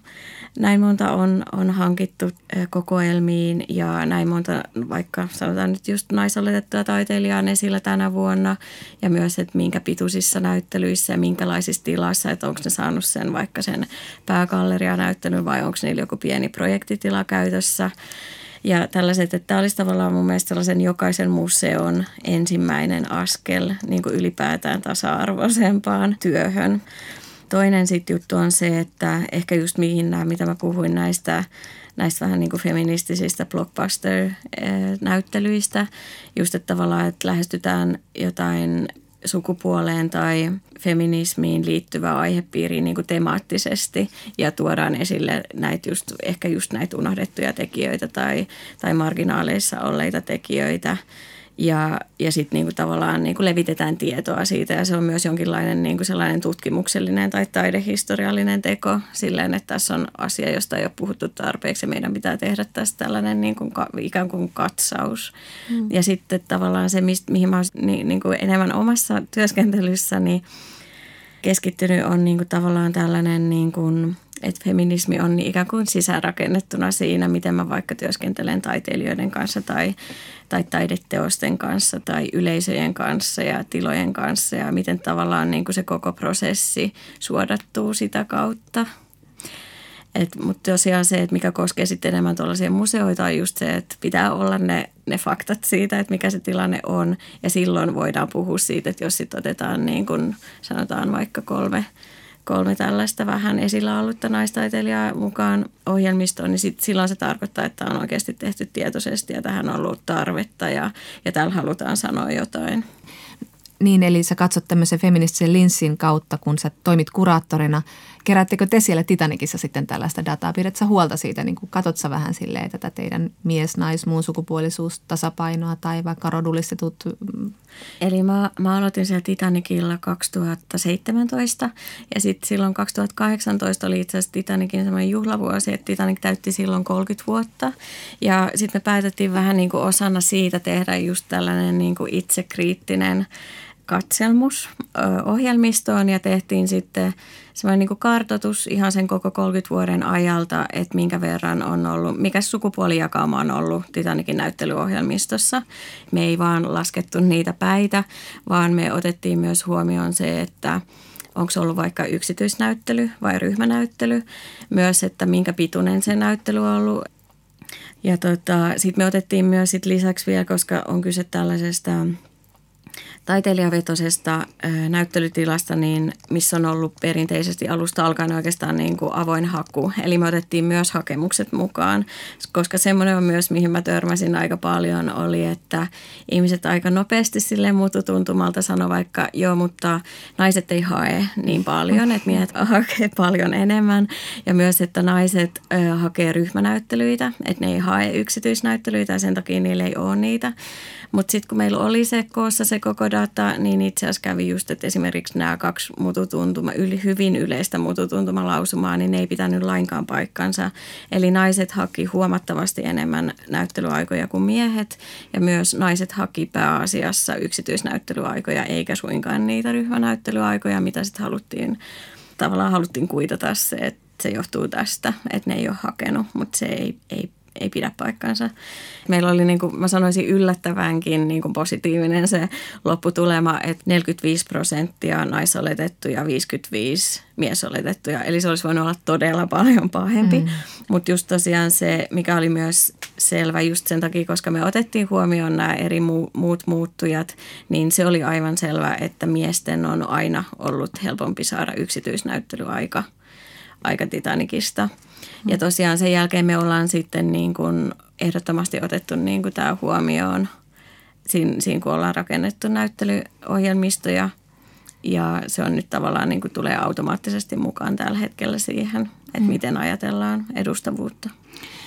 näin monta on, on hankittu kokoelmiin ja näin monta vaikka sanotaan nyt just naisoletettua taiteilijaa on esillä tänä vuonna ja myös, että minkä pituisissa näyttelyissä ja minkälaisissa tilassa, että onko ne saanut sen vaikka sen päägalleria näyttänyt vai onko niillä joku pieni projektitila käytössä. Ja tällaiset, että tämä olisi tavallaan mun mielestä sellaisen jokaisen museon ensimmäinen askel niin kuin ylipäätään tasa-arvoisempaan työhön. Toinen sitten juttu on se, että ehkä just mihin nämä, mitä mä puhuin näistä, näistä vähän niin kuin feministisistä blockbuster-näyttelyistä, just että tavallaan, että lähestytään jotain sukupuoleen tai feminismiin liittyvä aihepiiri niin kuin temaattisesti ja tuodaan esille näitä just, ehkä just näitä unohdettuja tekijöitä tai, tai marginaaleissa olleita tekijöitä – ja, ja sitten niinku tavallaan niinku levitetään tietoa siitä ja se on myös jonkinlainen niinku sellainen tutkimuksellinen tai taidehistoriallinen teko silleen, että tässä on asia, josta ei ole puhuttu tarpeeksi ja meidän pitää tehdä tästä tällainen niinku, ikään kuin katsaus. Mm. Ja sitten tavallaan se, mihin mä olen niin, niinku enemmän omassa työskentelyssäni keskittynyt on niinku tavallaan tällainen niinku, että feminismi on ikään kuin sisäänrakennettuna siinä, miten mä vaikka työskentelen taiteilijoiden kanssa tai, tai taideteosten kanssa tai yleisöjen kanssa ja tilojen kanssa ja miten tavallaan niin kuin se koko prosessi suodattuu sitä kautta. Mutta tosiaan se, että mikä koskee sitten enemmän tuollaisia museoita on just se, että pitää olla ne, ne faktat siitä, että mikä se tilanne on. Ja silloin voidaan puhua siitä, että jos sitten otetaan niin kuin sanotaan vaikka kolme – kolme tällaista vähän esillä ollutta naistaiteilijaa mukaan ohjelmistoon, niin sit, silloin se tarkoittaa, että on oikeasti tehty tietoisesti ja tähän on ollut tarvetta ja, ja täällä halutaan sanoa jotain. Niin, eli sä katsot tämmöisen feministisen linssin kautta, kun sä toimit kuraattorina. Keräättekö te siellä Titanikissa sitten tällaista dataa? Pidät sä huolta siitä, niin kuin katot sä vähän silleen tätä teidän mies, nais, muun sukupuolisuus, tasapainoa tai vaikka rodullistetut? Mm? Eli mä, mä aloitin siellä Titanikilla 2017 ja sitten silloin 2018 oli itse asiassa Titanikin semmoinen juhlavuosi, että Titanic täytti silloin 30 vuotta. Ja sitten me päätettiin vähän niin kuin osana siitä tehdä just tällainen niin kuin itsekriittinen katselmus ohjelmistoon ja tehtiin sitten semmoinen niin kartoitus ihan sen koko 30 vuoden ajalta, että minkä verran on ollut, mikä sukupuolijakauma on ollut Titanikin näyttelyohjelmistossa. Me ei vaan laskettu niitä päitä, vaan me otettiin myös huomioon se, että onko se ollut vaikka yksityisnäyttely vai ryhmänäyttely. Myös, että minkä pituinen se näyttely on ollut. Ja tota, sitten me otettiin myös sit lisäksi vielä, koska on kyse tällaisesta – taiteilijavetoisesta näyttelytilasta, niin missä on ollut perinteisesti alusta alkaen oikeastaan niin kuin avoin haku. Eli me otettiin myös hakemukset mukaan, koska semmoinen on myös, mihin mä törmäsin aika paljon, oli, että ihmiset aika nopeasti sille mututuntumalta sanoi vaikka, joo, mutta naiset ei hae niin paljon, että miehet [laughs] hakee paljon enemmän. Ja myös, että naiset hakee ryhmänäyttelyitä, että ne ei hae yksityisnäyttelyitä ja sen takia niillä ei ole niitä. Mutta sitten kun meillä oli se koossa se koko data, niin itse asiassa kävi just, että esimerkiksi nämä kaksi mututuntuma, yli, hyvin yleistä mututuntumalausumaa, niin ne ei pitänyt lainkaan paikkansa. Eli naiset haki huomattavasti enemmän näyttelyaikoja kuin miehet ja myös naiset haki pääasiassa yksityisnäyttelyaikoja eikä suinkaan niitä ryhmänäyttelyaikoja, mitä sitten haluttiin, tavallaan haluttiin kuitata se, että se johtuu tästä, että ne ei ole hakenut, mutta se ei, ei ei pidä paikkansa. Meillä oli, niin kuin mä sanoisin, yllättävänkin niin kuin positiivinen se lopputulema, että 45 prosenttia naisoletettuja, 55 miesoletettuja. Eli se olisi voinut olla todella paljon pahempi. Mm. Mutta just tosiaan se, mikä oli myös selvä just sen takia, koska me otettiin huomioon nämä eri mu- muut muuttujat, niin se oli aivan selvä, että miesten on aina ollut helpompi saada yksityisnäyttelyaika aika Titanikista. Mm. Ja tosiaan sen jälkeen me ollaan sitten niin kuin ehdottomasti otettu niin kuin tämä huomioon siinä, siinä, kun ollaan rakennettu näyttelyohjelmistoja. Ja se on nyt tavallaan niin kuin tulee automaattisesti mukaan tällä hetkellä siihen, että mm. miten ajatellaan edustavuutta.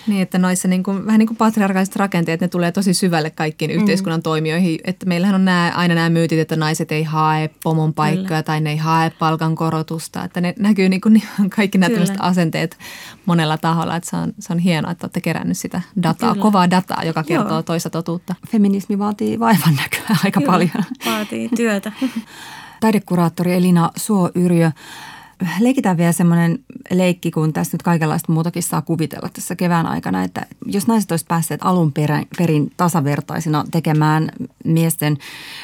Niin, että noissa niin kuin, vähän niin kuin patriarkaaliset rakenteet, ne tulee tosi syvälle kaikkiin mm. yhteiskunnan toimijoihin. Että meillähän on nämä, aina nämä myytit, että naiset ei hae pomon paikkoja Kyllä. tai ne ei hae palkankorotusta. Että ne näkyy [laughs] niin kuin, kaikki nämä asenteet monella taholla. Että se on, se on hienoa, että olette kerännyt sitä dataa, Kyllä. kovaa dataa, joka kertoo Joo. toista totuutta. Feminismi vaatii vaivan näköä aika Kyllä. paljon. vaatii työtä. [laughs] Taidekuraattori Elina Suo-Yrjö leikitään vielä semmoinen leikki, kun tässä nyt kaikenlaista muutakin saa kuvitella tässä kevään aikana, että jos naiset olisivat päässeet alun perin tasavertaisina tekemään miesten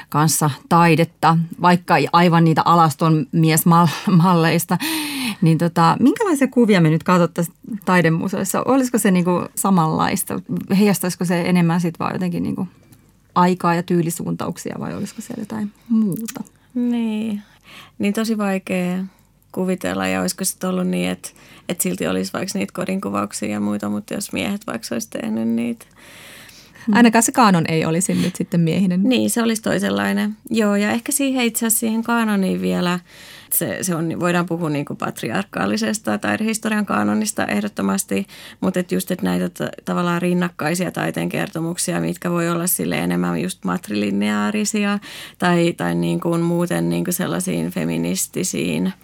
kanssa taidetta, vaikka aivan niitä alaston miesmalleista, niin tota, minkälaisia kuvia me nyt katsottaisiin taidemuseoissa? Olisiko se niinku samanlaista? Heijastaisiko se enemmän sitten vaan jotenkin niinku aikaa ja tyylisuuntauksia vai olisiko siellä jotain muuta? Niin, niin tosi vaikea kuvitella ja olisiko sitten ollut niin, että, että silti olisi vaikka niitä kodinkuvauksia ja muita, mutta jos miehet vaikka olisi tehnyt niitä. Ainakaan se kaanon ei olisi nyt sitten miehinen. Niin, se olisi toisenlainen. Joo, ja ehkä siihen itse asiassa siihen kaanoniin vielä, se, se on, voidaan puhua niin kuin patriarkaalisesta taidehistorian kaanonista ehdottomasti, mutta et just, että näitä t- tavallaan rinnakkaisia taiteen kertomuksia, mitkä voi olla sille enemmän just matrilineaarisia tai, tai niin kuin muuten niin kuin sellaisiin feministisiin –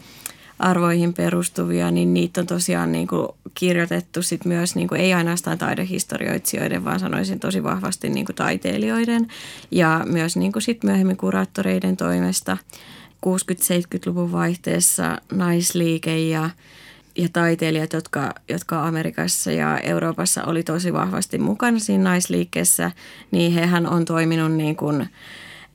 arvoihin perustuvia, niin niitä on tosiaan niin kuin kirjoitettu sit myös niin kuin ei ainoastaan taidehistorioitsijoiden, vaan sanoisin tosi vahvasti niin kuin taiteilijoiden ja myös niin kuin sit myöhemmin kuraattoreiden toimesta. 60-70-luvun vaihteessa naisliike ja ja taiteilijat, jotka, jotka Amerikassa ja Euroopassa oli tosi vahvasti mukana siinä naisliikkeessä, niin hehän on toiminut niin kuin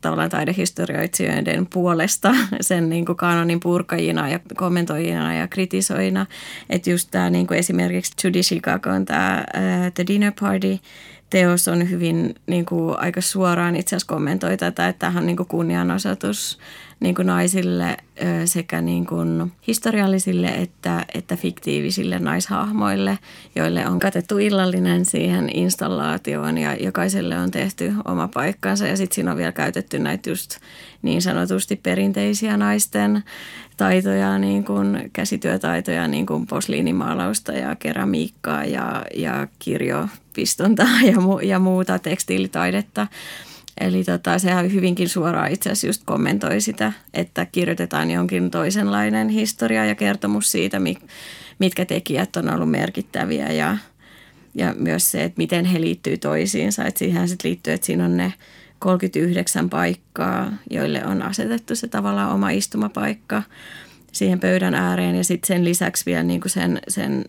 tavallaan taidehistorioitsijoiden puolesta [laughs] sen niin kuin kanonin purkajina ja kommentoijina ja kritisoina. Että just tämä niin kuin esimerkiksi Judy Chicagon tämä The Dinner Party teos on hyvin niin kuin, aika suoraan itse asiassa kommentoi tätä, että tämähän on niin kuin kunnianosoitus niin kuin naisille sekä niin kuin historiallisille että, että fiktiivisille naishahmoille, joille on katettu illallinen siihen installaatioon ja jokaiselle on tehty oma paikkansa. Ja sitten siinä on vielä käytetty näitä just niin sanotusti perinteisiä naisten taitoja, niin kuin käsityötaitoja, niin kuin posliinimaalausta ja keramiikkaa ja, ja kirjopistontaa [laughs] ja, mu, ja muuta tekstiilitaidetta. Eli tota, sehän hyvinkin suoraan itse asiassa just kommentoi sitä, että kirjoitetaan jonkin toisenlainen historia ja kertomus siitä, mitkä tekijät on ollut merkittäviä ja, ja myös se, että miten he liittyy toisiinsa. Että siihen sitten liittyy, että siinä on ne 39 paikkaa, joille on asetettu se tavallaan oma istumapaikka siihen pöydän ääreen ja sitten sen lisäksi vielä niin kuin sen, sen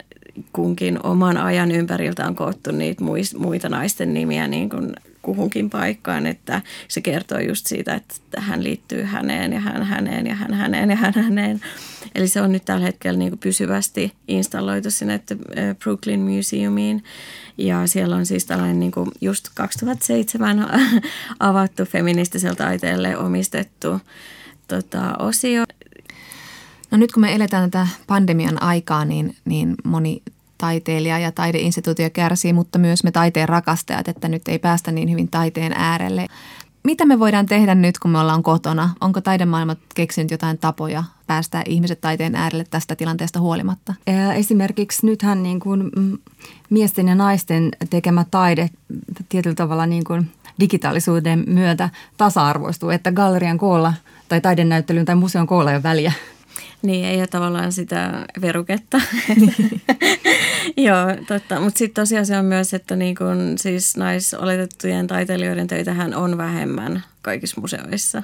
kunkin oman ajan ympäriltä on koottu niitä muita naisten nimiä niin kuin kuhunkin paikkaan, että se kertoo just siitä, että hän liittyy häneen ja hän häneen ja hän häneen ja hän häneen. Eli se on nyt tällä hetkellä niin kuin pysyvästi installoitu sinne Brooklyn Museumiin. Ja siellä on siis tällainen niin kuin just 2007 [laughs] avattu feministiselle taiteelle omistettu tota, osio. No nyt kun me eletään tätä pandemian aikaa, niin, niin moni taiteilija ja taideinstituutio kärsii, mutta myös me taiteen rakastajat, että nyt ei päästä niin hyvin taiteen äärelle. Mitä me voidaan tehdä nyt, kun me ollaan kotona? Onko taidemaailma keksinyt jotain tapoja päästää ihmiset taiteen äärelle tästä tilanteesta huolimatta? Esimerkiksi nythän niin kuin mm, miesten ja naisten tekemä taide tietyllä tavalla niin kuin digitaalisuuden myötä tasa-arvoistuu, että gallerian koolla tai taidenäyttelyn tai museon koolla ei ole väliä Niin, ei ole tavallaan sitä veruketta. [laughs] Joo, totta. Mutta sitten tosiaan se on myös, että niin kun, siis naisoletettujen taiteilijoiden töitähän on vähemmän kaikissa museoissa.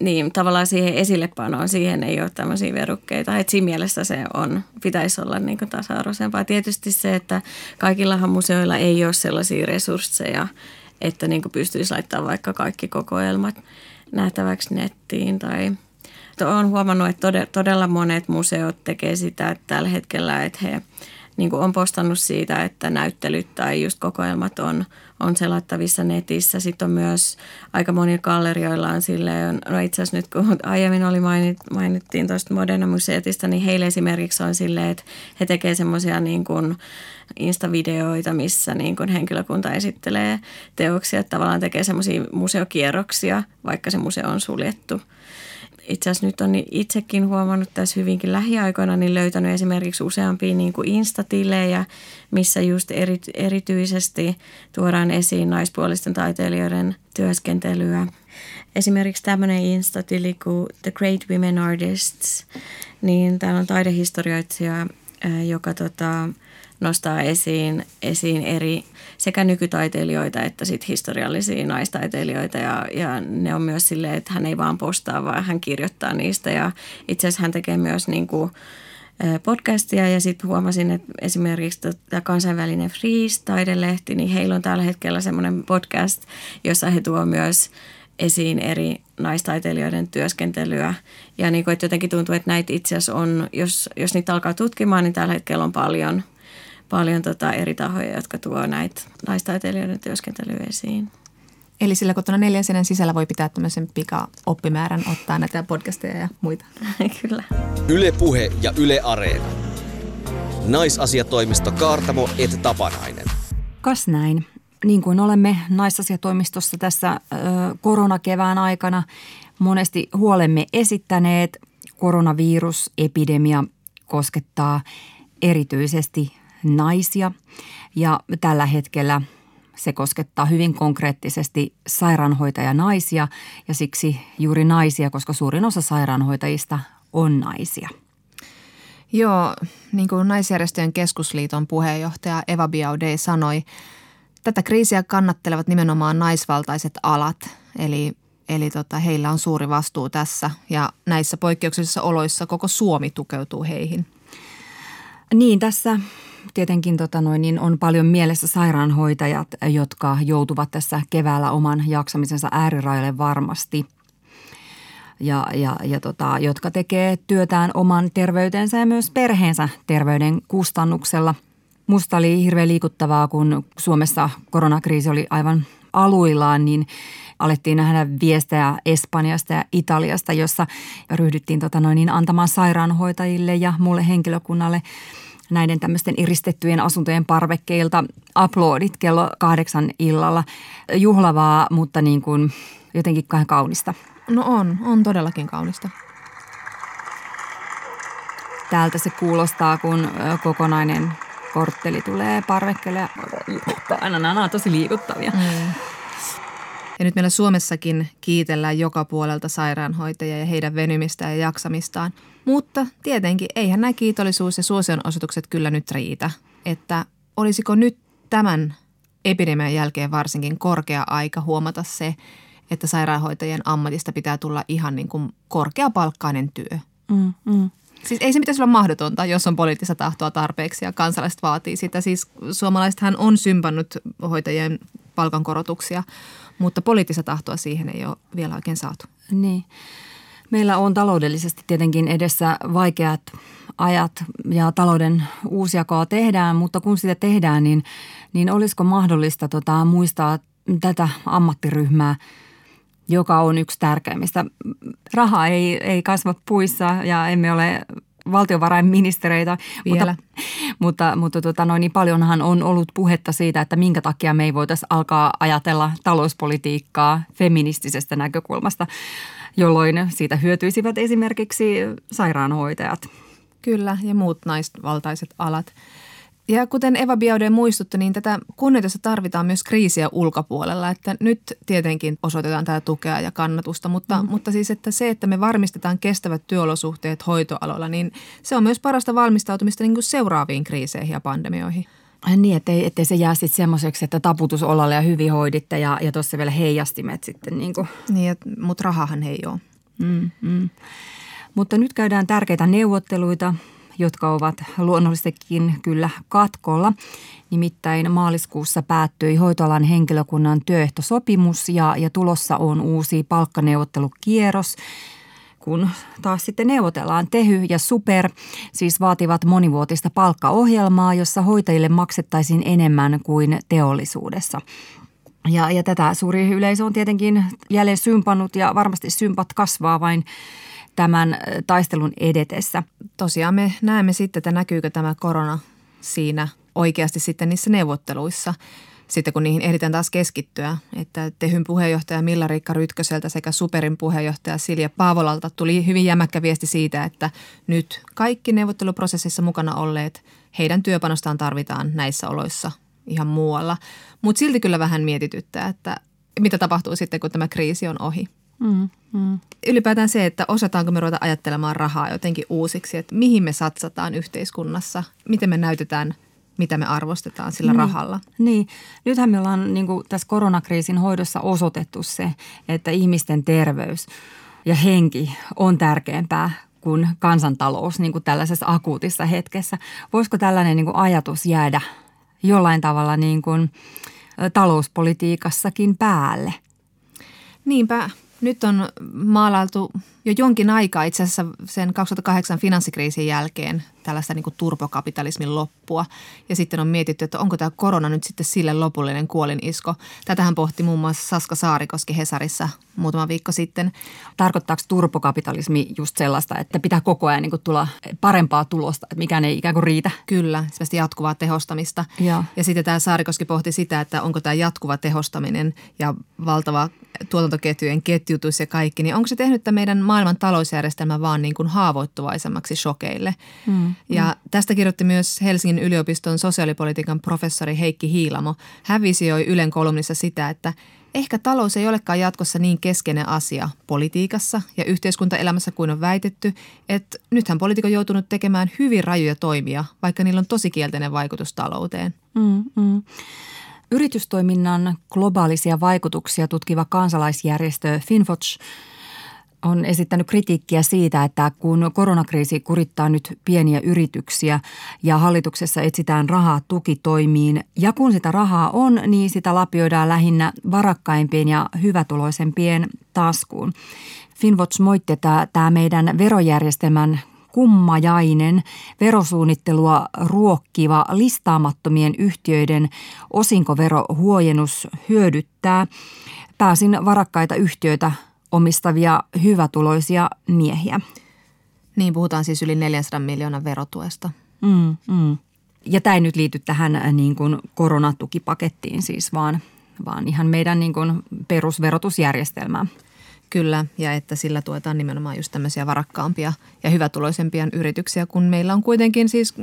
Niin, tavallaan siihen esillepanoon, siihen ei ole tämmöisiä verukkeita. Et siinä mielessä se on, pitäisi olla niin tasa-arvoisempaa. Tietysti se, että kaikillahan museoilla ei ole sellaisia resursseja, että niin pystyisi laittamaan vaikka kaikki kokoelmat nähtäväksi nettiin tai olen huomannut, että todella monet museot tekee sitä että tällä hetkellä, että he niin on postannut siitä, että näyttelyt tai just kokoelmat on, on selattavissa netissä. Sitten on myös aika monilla gallerioilla on silleen, no itse asiassa nyt kun aiemmin oli mainit, mainittiin tuosta Moderna Museetista, niin heille esimerkiksi on silleen, että he tekevät semmoisia niin kuin Insta-videoita, missä niin kuin henkilökunta esittelee teoksia, että tavallaan tekee semmoisia museokierroksia, vaikka se museo on suljettu itse asiassa nyt on itsekin huomannut tässä hyvinkin lähiaikoina, niin löytänyt esimerkiksi useampia niin kuin instatilejä, missä just eri, erityisesti tuodaan esiin naispuolisten taiteilijoiden työskentelyä. Esimerkiksi tämmöinen instatili kuin The Great Women Artists, niin täällä on taidehistorioitsija, joka tota, nostaa esiin, esiin eri sekä nykytaiteilijoita että sit historiallisia naistaiteilijoita. Ja, ja ne on myös silleen, että hän ei vaan postaa, vaan hän kirjoittaa niistä. Ja itse asiassa hän tekee myös niin kuin, podcastia. Ja sitten huomasin, että esimerkiksi tämä kansainvälinen Freeze-taidelehti, niin heillä on tällä hetkellä semmoinen podcast, jossa he tuo myös esiin eri naistaiteilijoiden työskentelyä. Ja niin kuin, että jotenkin tuntuu, että näitä itse asiassa on, jos, jos niitä alkaa tutkimaan, niin tällä hetkellä on paljon – paljon tota eri tahoja, jotka tuo näitä naistaiteilijoiden työskentelyä esiin. Eli sillä kotona neljän seinän sisällä voi pitää tämmöisen pika-oppimäärän, ottaa näitä podcasteja ja muita. [laughs] Kyllä. Yle Puhe ja Yle Areena. Naisasiatoimisto Kaartamo et Tapanainen. Kas näin. Niin kuin olemme naisasiatoimistossa tässä ö, koronakevään aikana monesti huolemme esittäneet, koronavirusepidemia koskettaa erityisesti naisia ja tällä hetkellä se koskettaa hyvin konkreettisesti sairaanhoitajanaisia ja siksi juuri naisia, koska suurin osa sairaanhoitajista on naisia. Joo, niin kuin Naisjärjestöjen keskusliiton puheenjohtaja Eva Biaudet sanoi, tätä kriisiä kannattelevat nimenomaan naisvaltaiset alat, eli, eli tota, heillä on suuri vastuu tässä ja näissä poikkeuksellisissa oloissa koko Suomi tukeutuu heihin. Niin, tässä tietenkin tota noin, niin on paljon mielessä sairaanhoitajat, jotka joutuvat tässä keväällä oman jaksamisensa äärirajalle varmasti. Ja, ja, ja tota, jotka tekee työtään oman terveytensä ja myös perheensä terveyden kustannuksella. Musta oli hirveän liikuttavaa, kun Suomessa koronakriisi oli aivan aluillaan, niin alettiin nähdä viestejä Espanjasta ja Italiasta, jossa ryhdyttiin tota noin, niin antamaan sairaanhoitajille ja muulle henkilökunnalle – näiden tämmöisten eristettyjen asuntojen parvekkeilta uploadit kello kahdeksan illalla. Juhlavaa, mutta niin kuin jotenkin kahden kaunista. No on, on todellakin kaunista. Täältä se kuulostaa, kun kokonainen kortteli tulee parvekkeelle ja aina nämä on tosi liikuttavia. Mm. Ja nyt meillä Suomessakin kiitellään joka puolelta sairaanhoitajia ja heidän venymistä ja jaksamistaan. Mutta tietenkin eihän nämä kiitollisuus- ja suosionosoitukset kyllä nyt riitä. Että olisiko nyt tämän epidemian jälkeen varsinkin korkea aika huomata se, että sairaanhoitajien ammatista pitää tulla ihan niin kuin korkeapalkkainen työ. Mm, mm. Siis ei se pitäisi olla mahdotonta, jos on poliittista tahtoa tarpeeksi ja kansalaiset vaatii sitä. Siis suomalaisethan on sympannut hoitajien palkankorotuksia, mutta poliittista tahtoa siihen ei ole vielä oikein saatu. Niin. Meillä on taloudellisesti tietenkin edessä vaikeat ajat ja talouden uusjakoa tehdään, mutta kun sitä tehdään, niin, niin olisiko mahdollista tota, muistaa tätä ammattiryhmää, joka on yksi tärkeimmistä. Raha ei, ei kasva puissa ja emme ole valtiovarainministereitä, Vielä. mutta, mutta, mutta tota noin, niin paljonhan on ollut puhetta siitä, että minkä takia me ei voitaisiin alkaa ajatella talouspolitiikkaa feministisestä näkökulmasta, jolloin siitä hyötyisivät esimerkiksi sairaanhoitajat. Kyllä, ja muut naisvaltaiset alat. Ja kuten Eva Biaudet muistutti, niin tätä kunnioitusta tarvitaan myös kriisiä ulkopuolella. Että nyt tietenkin osoitetaan tätä tukea ja kannatusta, mutta, mm. mutta siis että se, että me varmistetaan kestävät työolosuhteet hoitoaloilla, niin se on myös parasta valmistautumista niin kuin seuraaviin kriiseihin ja pandemioihin. Niin, ettei, ettei se jää sitten semmoiseksi, että taputus olalle ja hyvin hoiditte ja, ja tuossa vielä heijastimet sitten. Niin, kuin. niin mutta rahahan ei ole. Mm, mm. Mutta nyt käydään tärkeitä neuvotteluita jotka ovat luonnollisestikin kyllä katkolla. Nimittäin maaliskuussa päättyi hoitoalan henkilökunnan työehtosopimus ja, ja tulossa on uusi palkkaneuvottelukierros kun taas sitten neuvotellaan. Tehy ja Super siis vaativat monivuotista palkkaohjelmaa, jossa hoitajille maksettaisiin enemmän kuin teollisuudessa. Ja, ja tätä suuri yleisö on tietenkin jälleen sympannut ja varmasti sympat kasvaa vain tämän taistelun edetessä. Tosiaan me näemme sitten, että näkyykö tämä korona siinä oikeasti sitten niissä neuvotteluissa sitten kun niihin ehditään taas keskittyä. Että Tehyn puheenjohtaja Milla-Riikka Rytköseltä sekä Superin puheenjohtaja Silja Paavolalta tuli hyvin jämäkkä viesti siitä, että nyt kaikki neuvotteluprosessissa mukana olleet, heidän työpanostaan tarvitaan näissä oloissa ihan muualla. Mutta silti kyllä vähän mietityttää, että mitä tapahtuu sitten, kun tämä kriisi on ohi. Mm, mm. Ylipäätään se, että osataanko me ruveta ajattelemaan rahaa jotenkin uusiksi, että mihin me satsataan yhteiskunnassa, miten me näytetään mitä me arvostetaan sillä niin, rahalla. Niin, nythän me ollaan niin kuin tässä koronakriisin hoidossa osoitettu se, että ihmisten terveys ja henki on tärkeämpää kuin kansantalous niin kuin tällaisessa akuutissa hetkessä. Voisiko tällainen niin kuin ajatus jäädä jollain tavalla niin kuin talouspolitiikassakin päälle? Niinpä nyt on maalailtu jo jonkin aikaa itse asiassa sen 2008 finanssikriisin jälkeen tällaista niin kuin turbokapitalismin loppua. Ja sitten on mietitty, että onko tämä korona nyt sitten sille lopullinen kuolinisko. Tätähän pohti muun muassa Saska Saarikoski Hesarissa muutama viikko sitten. Tarkoittaako turbokapitalismi just sellaista, että pitää koko ajan niin kuin tulla parempaa tulosta, että mikään ei ikään kuin riitä? Kyllä, sellaista jatkuvaa tehostamista. Ja, ja sitten tämä Saarikoski pohti sitä, että onko tämä jatkuva tehostaminen ja valtava tuotantoketjujen ketjutus ja kaikki, niin onko se tehnyt että meidän maailman talousjärjestelmä vaan niin kuin haavoittuvaisemmaksi shokeille? Mm. Ja tästä kirjoitti myös Helsingin yliopiston sosiaalipolitiikan professori Heikki Hiilamo. Hän visioi Ylen kolumnissa sitä, että ehkä talous ei olekaan jatkossa niin keskeinen asia politiikassa ja yhteiskuntaelämässä kuin on väitetty, että nythän poliitikon joutunut tekemään hyvin rajuja toimia, vaikka niillä on tosi kielteinen vaikutus talouteen. Mm, mm. Yritystoiminnan globaalisia vaikutuksia tutkiva kansalaisjärjestö Finwatch – on esittänyt kritiikkiä siitä, että kun koronakriisi kurittaa nyt pieniä yrityksiä ja hallituksessa etsitään rahaa tukitoimiin ja kun sitä rahaa on, niin sitä lapioidaan lähinnä varakkaimpien ja hyvätuloisempien taskuun. Finwatch moitti, että tämä meidän verojärjestelmän kummajainen, verosuunnittelua ruokkiva listaamattomien yhtiöiden osinkoverohuojennus hyödyttää pääsin varakkaita yhtiöitä omistavia hyvätuloisia miehiä. Niin, puhutaan siis yli 400 miljoonan verotuesta. Mm, mm. Ja tämä ei nyt liity tähän äh, niin kuin koronatukipakettiin siis, vaan, vaan ihan meidän niin kuin perusverotusjärjestelmään. Kyllä, ja että sillä tuetaan nimenomaan just tämmöisiä varakkaampia ja hyvätuloisempia yrityksiä, kun meillä on kuitenkin siis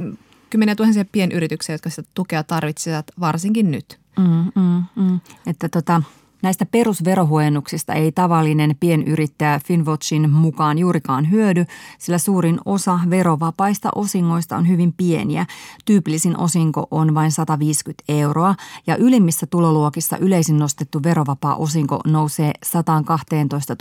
kymmeniä tuhansia pienyrityksiä, jotka sitä tukea tarvitsevat varsinkin nyt. Mm, mm, mm. Että tota, Näistä perusverohuojennuksista ei tavallinen pienyrittäjä Finwatchin mukaan juurikaan hyödy, sillä suurin osa verovapaista osingoista on hyvin pieniä. Tyypillisin osinko on vain 150 euroa ja ylimmissä tuloluokissa yleisin nostettu verovapaa osinko nousee 112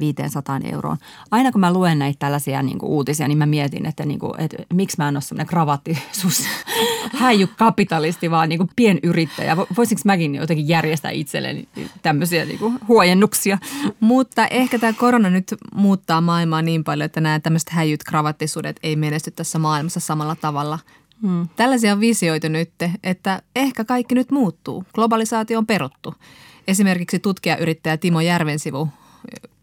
500 euroon. Aina kun mä luen näitä tällaisia niin kuin uutisia, niin mä mietin, että, niin kuin, että miksi mä en ole sellainen kravattisus [laughs] häijy kapitalisti, vaan niin kuin pienyrittäjä. Voisinko mäkin jotenkin järjestää itselleni tämmöisiä niin kuin huojennuksia. Mutta ehkä tämä korona nyt muuttaa maailmaa niin paljon, että nämä tämmöiset häijyt kravattisuudet ei menesty tässä maailmassa samalla tavalla. Hmm. Tällaisia on visioitu nyt, että ehkä kaikki nyt muuttuu. Globalisaatio on peruttu. Esimerkiksi tutkijayrittäjä Timo Järvensivu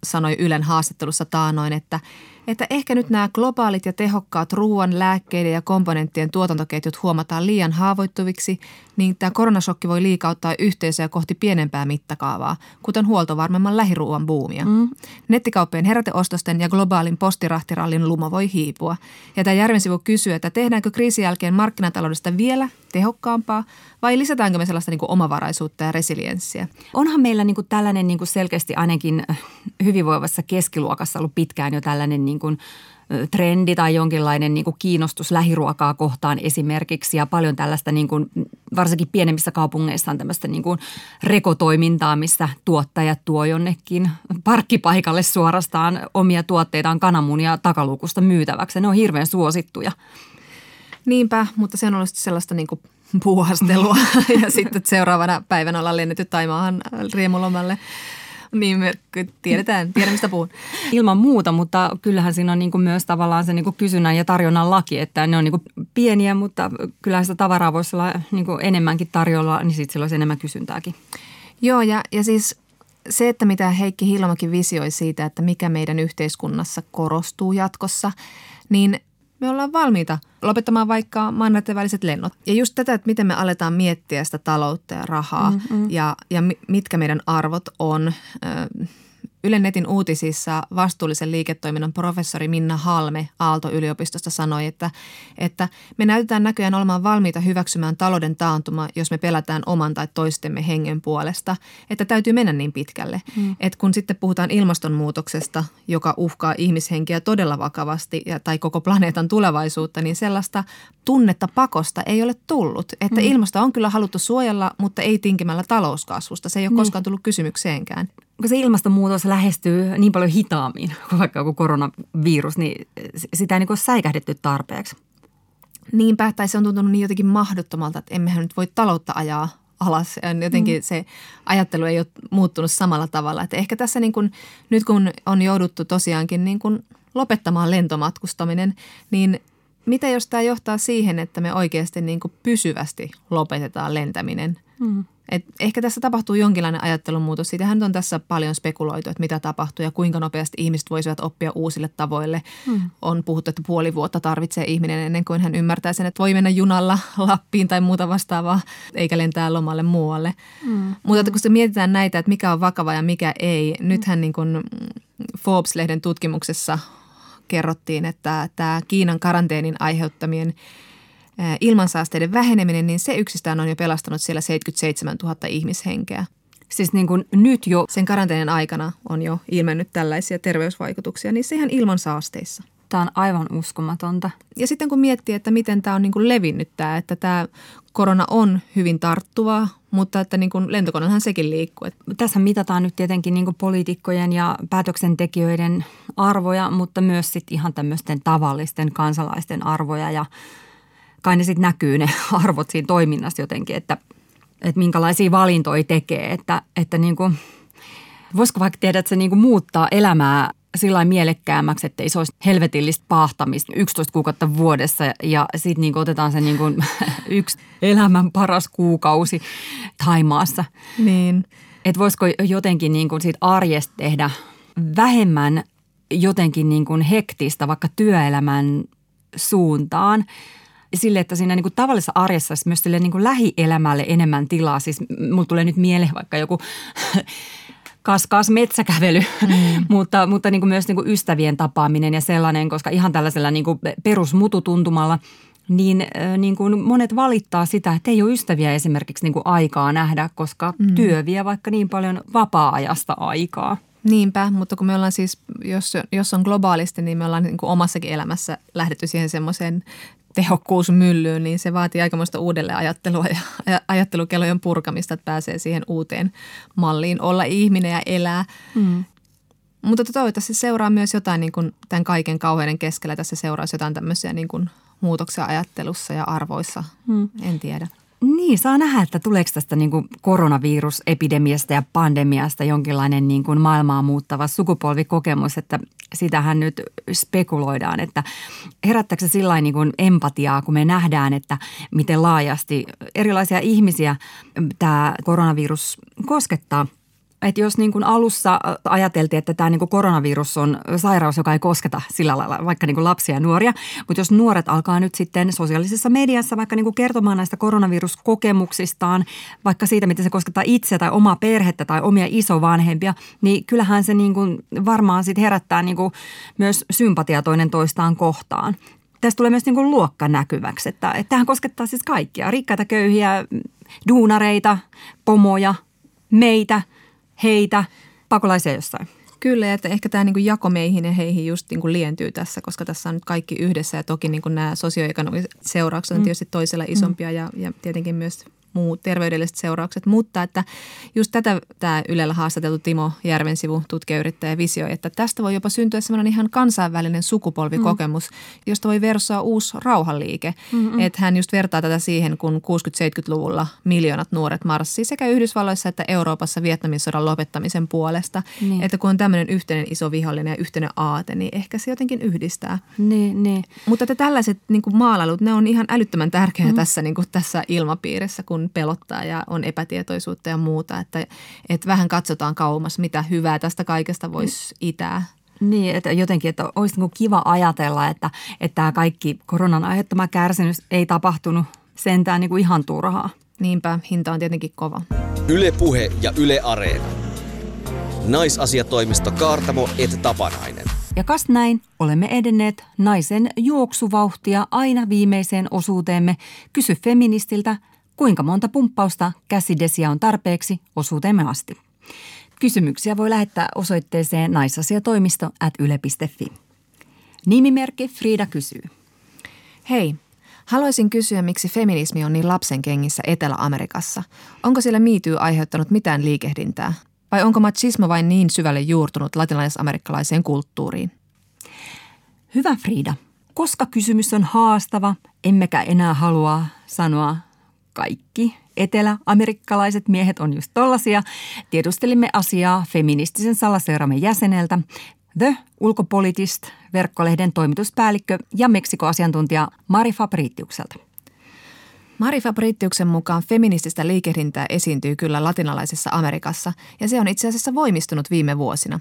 sanoi Ylen haastattelussa taanoin, että – että ehkä nyt nämä globaalit ja tehokkaat ruoan, lääkkeiden ja komponenttien tuotantoketjut huomataan liian haavoittuviksi, niin tämä koronasokki voi liikauttaa yhteisöjä kohti pienempää mittakaavaa, kuten huoltovarmemman lähiruuan buumia. Mm. Nettikauppojen heräteostosten ja globaalin postirahtirallin lumo voi hiipua. Ja tämä Järvensivu kysyy, että tehdäänkö kriisin jälkeen markkinataloudesta vielä tehokkaampaa vai lisätäänkö me sellaista niin kuin omavaraisuutta ja resilienssiä? Onhan meillä niin kuin tällainen niin kuin selkeästi ainakin hyvinvoivassa keskiluokassa ollut pitkään jo tällainen niin kuin trendi tai jonkinlainen niin kuin kiinnostus lähiruokaa kohtaan esimerkiksi ja paljon tällaista niin kuin, varsinkin pienemmissä kaupungeissa on tämmöistä niin kuin rekotoimintaa, missä tuottajat tuo jonnekin parkkipaikalle suorastaan omia tuotteitaan kananmunia takalukusta myytäväksi. Ne on hirveän suosittuja. Niinpä, mutta se on ollut sellaista niin kuin puuhastelua [laughs] ja sitten seuraavana päivänä ollaan lennetty Taimaahan riemulomalle. Niin me tiedetään, tiedän mistä puhun. Ilman muuta, mutta kyllähän siinä on niin kuin myös tavallaan se niin kuin kysynnän ja tarjonnan laki, että ne on niin kuin pieniä, mutta kyllähän sitä tavaraa voisi olla niin kuin enemmänkin tarjolla, niin sitten sillä olisi enemmän kysyntääkin. Joo, ja, ja siis se, että mitä Heikki Hilmakin visioi siitä, että mikä meidän yhteiskunnassa korostuu jatkossa, niin me ollaan valmiita lopettamaan vaikka mannerten väliset lennot. Ja just tätä, että miten me aletaan miettiä sitä taloutta ja rahaa mm-hmm. ja, ja mitkä meidän arvot on. Ylen netin uutisissa vastuullisen liiketoiminnan professori Minna Halme Aalto-yliopistosta sanoi, että, että me näytetään näköjään olemaan valmiita hyväksymään talouden taantuma, jos me pelätään oman tai toistemme hengen puolesta. Että täytyy mennä niin pitkälle. Mm. Että kun sitten puhutaan ilmastonmuutoksesta, joka uhkaa ihmishenkiä todella vakavasti ja, tai koko planeetan tulevaisuutta, niin sellaista tunnetta pakosta ei ole tullut. Että mm. ilmasto on kyllä haluttu suojella, mutta ei tinkimällä talouskasvusta. Se ei ole niin. koskaan tullut kysymykseenkään kun se ilmastonmuutos lähestyy niin paljon hitaammin kuin vaikka joku koronavirus, niin sitä ei niin ole säikähdetty tarpeeksi. Niinpä, tai se on tuntunut niin jotenkin mahdottomalta, että emmehän nyt voi taloutta ajaa alas. Jotenkin mm. se ajattelu ei ole muuttunut samalla tavalla. Että ehkä tässä niin kuin, nyt kun on jouduttu tosiaankin niin kuin lopettamaan lentomatkustaminen, niin mitä jos tämä johtaa siihen, että me oikeasti niin kuin pysyvästi lopetetaan lentäminen? Mm. Et ehkä tässä tapahtuu jonkinlainen ajattelunmuutos. Siitähän on tässä paljon spekuloitu, että mitä tapahtuu ja kuinka nopeasti ihmiset voisivat oppia uusille tavoille. Hmm. On puhuttu, että puoli vuotta tarvitsee ihminen ennen kuin hän ymmärtää sen, että voi mennä junalla [laughs] Lappiin tai muuta vastaavaa, eikä lentää lomalle muualle. Hmm. Mutta kun se mietitään näitä, että mikä on vakava ja mikä ei. Nythän niin kuin Forbes-lehden tutkimuksessa kerrottiin, että tämä Kiinan karanteenin aiheuttamien – ilmansaasteiden väheneminen, niin se yksistään on jo pelastanut siellä 77 000 ihmishenkeä. Siis niin kuin nyt jo. Sen karanteenin aikana on jo ilmennyt tällaisia terveysvaikutuksia, niin sehän ilman saasteissa. Tämä on aivan uskomatonta. Ja sitten kun miettii, että miten tämä on niin kuin levinnyt tämä, että tämä korona on hyvin tarttuvaa, mutta että niin kuin lentokonehan sekin liikkuu. Tässä mitataan nyt tietenkin niin kuin poliitikkojen ja päätöksentekijöiden arvoja, mutta myös sitten ihan tämmöisten tavallisten kansalaisten arvoja ja kai ne sitten näkyy ne [laughs] arvot siinä toiminnassa jotenkin, että, että minkälaisia valintoja tekee, että, että niin kuin, voisiko vaikka tiedä, että se niin kuin muuttaa elämää sillä mielekkäämmäksi, että ei se olisi helvetillistä paahtamista 11 kuukautta vuodessa ja sitten niin otetaan se niin kuin [laughs] yksi elämän paras kuukausi Taimaassa. Niin. Että voisiko jotenkin niin kuin siitä arjesta tehdä vähemmän jotenkin niin kuin hektistä vaikka työelämän suuntaan – sille, että siinä niin kuin tavallisessa arjessa olisi myös sille niin kuin lähielämälle enemmän tilaa. Siis mulla tulee nyt mieleen vaikka joku [laughs] kaskas metsäkävely, mm. [laughs] mutta, mutta niin kuin myös niin kuin ystävien tapaaminen ja sellainen, koska ihan tällaisella niin kuin perusmututuntumalla niin, niin kuin monet valittaa sitä, että ei ole ystäviä esimerkiksi niin kuin aikaa nähdä, koska mm. työ vie vaikka niin paljon vapaa-ajasta aikaa. Niinpä, mutta kun me ollaan siis, jos, jos on globaalisti, niin me ollaan niin kuin omassakin elämässä lähdetty siihen semmoiseen tehokkuusmyllyyn, niin se vaatii aikamoista uudelleenajattelua ja [laughs] ajattelukellojen purkamista, että pääsee siihen uuteen malliin olla ihminen ja elää. Mm. Mutta toivottavasti seuraa myös jotain niin kuin tämän kaiken kauheuden keskellä. Tässä seuraa jotain tämmöisiä niin kuin muutoksia ajattelussa ja arvoissa. Mm. En tiedä. Niin, saa nähdä, että tuleeko tästä niin koronavirusepidemiasta ja pandemiasta jonkinlainen niin kuin maailmaa muuttava sukupolvikokemus, että sitähän nyt spekuloidaan, että herättääkö se sillä niin kuin empatiaa, kun me nähdään, että miten laajasti erilaisia ihmisiä tämä koronavirus koskettaa – että jos niin kuin alussa ajateltiin, että tämä niin kuin koronavirus on sairaus, joka ei kosketa sillä lailla vaikka niin kuin lapsia ja nuoria, mutta jos nuoret alkaa nyt sitten sosiaalisessa mediassa vaikka niin kuin kertomaan näistä koronaviruskokemuksistaan, vaikka siitä, miten se koskettaa itse tai omaa perhettä tai omia isovanhempia, niin kyllähän se niin kuin varmaan sitten herättää niin kuin myös sympatia toinen toistaan kohtaan. Tästä tulee myös niin kuin luokka näkyväksi, että, että tähän koskettaa siis kaikkia, rikkaita, köyhiä, duunareita, pomoja, meitä, heitä, pakolaisia jossain. Kyllä, että ehkä tämä niin jako meihin ja heihin just niin kuin lientyy tässä, koska tässä on nyt kaikki yhdessä ja toki niin kuin nämä sosioekonomiset seuraukset on mm. tietysti toisella isompia mm. ja, ja tietenkin myös muut terveydelliset seuraukset, mutta että just tätä tämä Ylellä haastateltu Timo Järvensivu, tutkijayrittäjä, visioi, että tästä voi jopa syntyä sellainen ihan kansainvälinen sukupolvikokemus, mm. josta voi versoa uusi rauhanliike. Mm-hmm. Että hän just vertaa tätä siihen, kun 60-70-luvulla miljoonat nuoret marssii sekä Yhdysvalloissa että Euroopassa Vietnamin sodan lopettamisen puolesta. Niin. Että kun on tämmöinen yhteinen iso vihollinen ja yhteinen aate, niin ehkä se jotenkin yhdistää. Niin, niin. Mutta että tällaiset niin kuin maalailut, ne on ihan älyttömän tärkeitä mm. tässä, niin kuin tässä ilmapiirissä, kun pelottaa ja on epätietoisuutta ja muuta. Että, että vähän katsotaan kauemmas, mitä hyvää tästä kaikesta voisi itää. Niin, että jotenkin, että olisi niin kiva ajatella, että, että tämä kaikki koronan aiheuttama kärsimys ei tapahtunut sentään niin kuin ihan turhaa. Niinpä, hinta on tietenkin kova. Yle Puhe ja Yle Areena. Naisasiatoimisto Kaartamo et Tapanainen. Ja kas näin, olemme edenneet naisen juoksuvauhtia aina viimeiseen osuuteemme. Kysy feministiltä, Kuinka monta pumppausta käsidesia on tarpeeksi osuuteemme asti? Kysymyksiä voi lähettää osoitteeseen naisasiatoimisto at yle.fi. Nimimerkki Frida kysyy. Hei, haluaisin kysyä, miksi feminismi on niin lapsen kengissä Etelä-Amerikassa. Onko siellä miityy aiheuttanut mitään liikehdintää? Vai onko machismo vain niin syvälle juurtunut latinalais-amerikkalaiseen kulttuuriin? Hyvä Frida. Koska kysymys on haastava, emmekä enää halua sanoa kaikki eteläamerikkalaiset miehet on just tollasia. Tiedustelimme asiaa feministisen salaseuramme jäseneltä, The Ulkopolitist, verkkolehden toimituspäällikkö ja Meksiko-asiantuntija Mari Fabritiukselta. Mari Fabritiuksen mukaan feminististä liikehdintää esiintyy kyllä latinalaisessa Amerikassa ja se on itse asiassa voimistunut viime vuosina.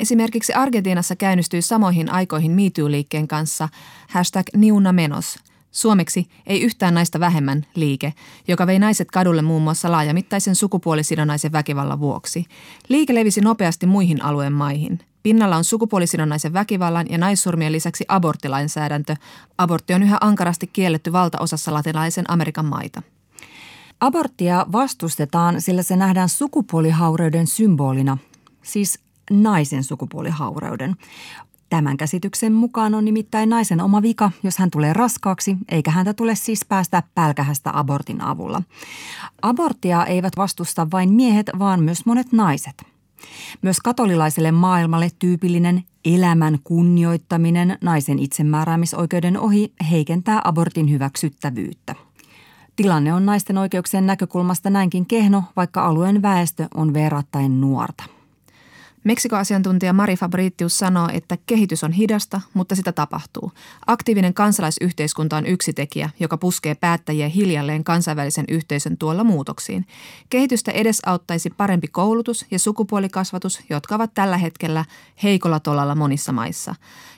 Esimerkiksi Argentiinassa käynnistyi samoihin aikoihin MeToo-liikkeen kanssa hashtag Niuna Menos – Suomeksi ei yhtään naista vähemmän liike, joka vei naiset kadulle muun muassa laajamittaisen sukupuolisidonnaisen väkivallan vuoksi. Liike levisi nopeasti muihin alueen maihin. Pinnalla on sukupuolisidonnaisen väkivallan ja naissurmien lisäksi aborttilainsäädäntö. Abortti on yhä ankarasti kielletty valtaosassa latinalaisen Amerikan maita. Aborttia vastustetaan, sillä se nähdään sukupuolihaureuden symbolina, siis naisen sukupuolihaureuden. Tämän käsityksen mukaan on nimittäin naisen oma vika, jos hän tulee raskaaksi, eikä häntä tule siis päästä pälkähästä abortin avulla. Aborttia eivät vastusta vain miehet, vaan myös monet naiset. Myös katolilaiselle maailmalle tyypillinen elämän kunnioittaminen naisen itsemääräämisoikeuden ohi heikentää abortin hyväksyttävyyttä. Tilanne on naisten oikeuksien näkökulmasta näinkin kehno, vaikka alueen väestö on verrattain nuorta. Meksiko-asiantuntija Mari Fabritius sanoo, että kehitys on hidasta, mutta sitä tapahtuu. Aktiivinen kansalaisyhteiskunta on yksi tekijä, joka puskee päättäjiä hiljalleen kansainvälisen yhteisön tuolla muutoksiin. Kehitystä edesauttaisi parempi koulutus ja sukupuolikasvatus, jotka ovat tällä hetkellä heikolla tolalla monissa maissa.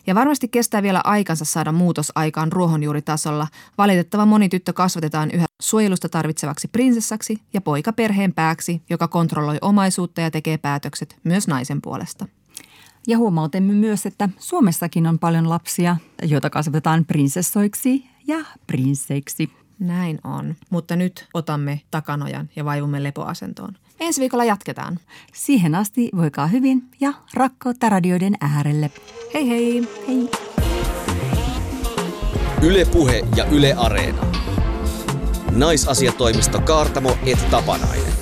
Ja varmasti kestää vielä aikansa saada muutos aikaan ruohonjuuritasolla. Valitettava moni tyttö kasvatetaan yhä suojelusta tarvitsevaksi prinsessaksi ja poika perheen pääksi, joka kontrolloi omaisuutta ja tekee päätökset myös naisen puolesta. Ja huomautemme myös, että Suomessakin on paljon lapsia, joita kasvatetaan prinsessoiksi ja prinsseiksi. Näin on, mutta nyt otamme takanojan ja vaivumme lepoasentoon. Ensi viikolla jatketaan. Siihen asti voikaa hyvin ja rakkautta radioiden äärelle. Hei hei! Hei! Ylepuhe ja Yle Areena. Naisasiatoimisto Kaartamo et Tapanainen.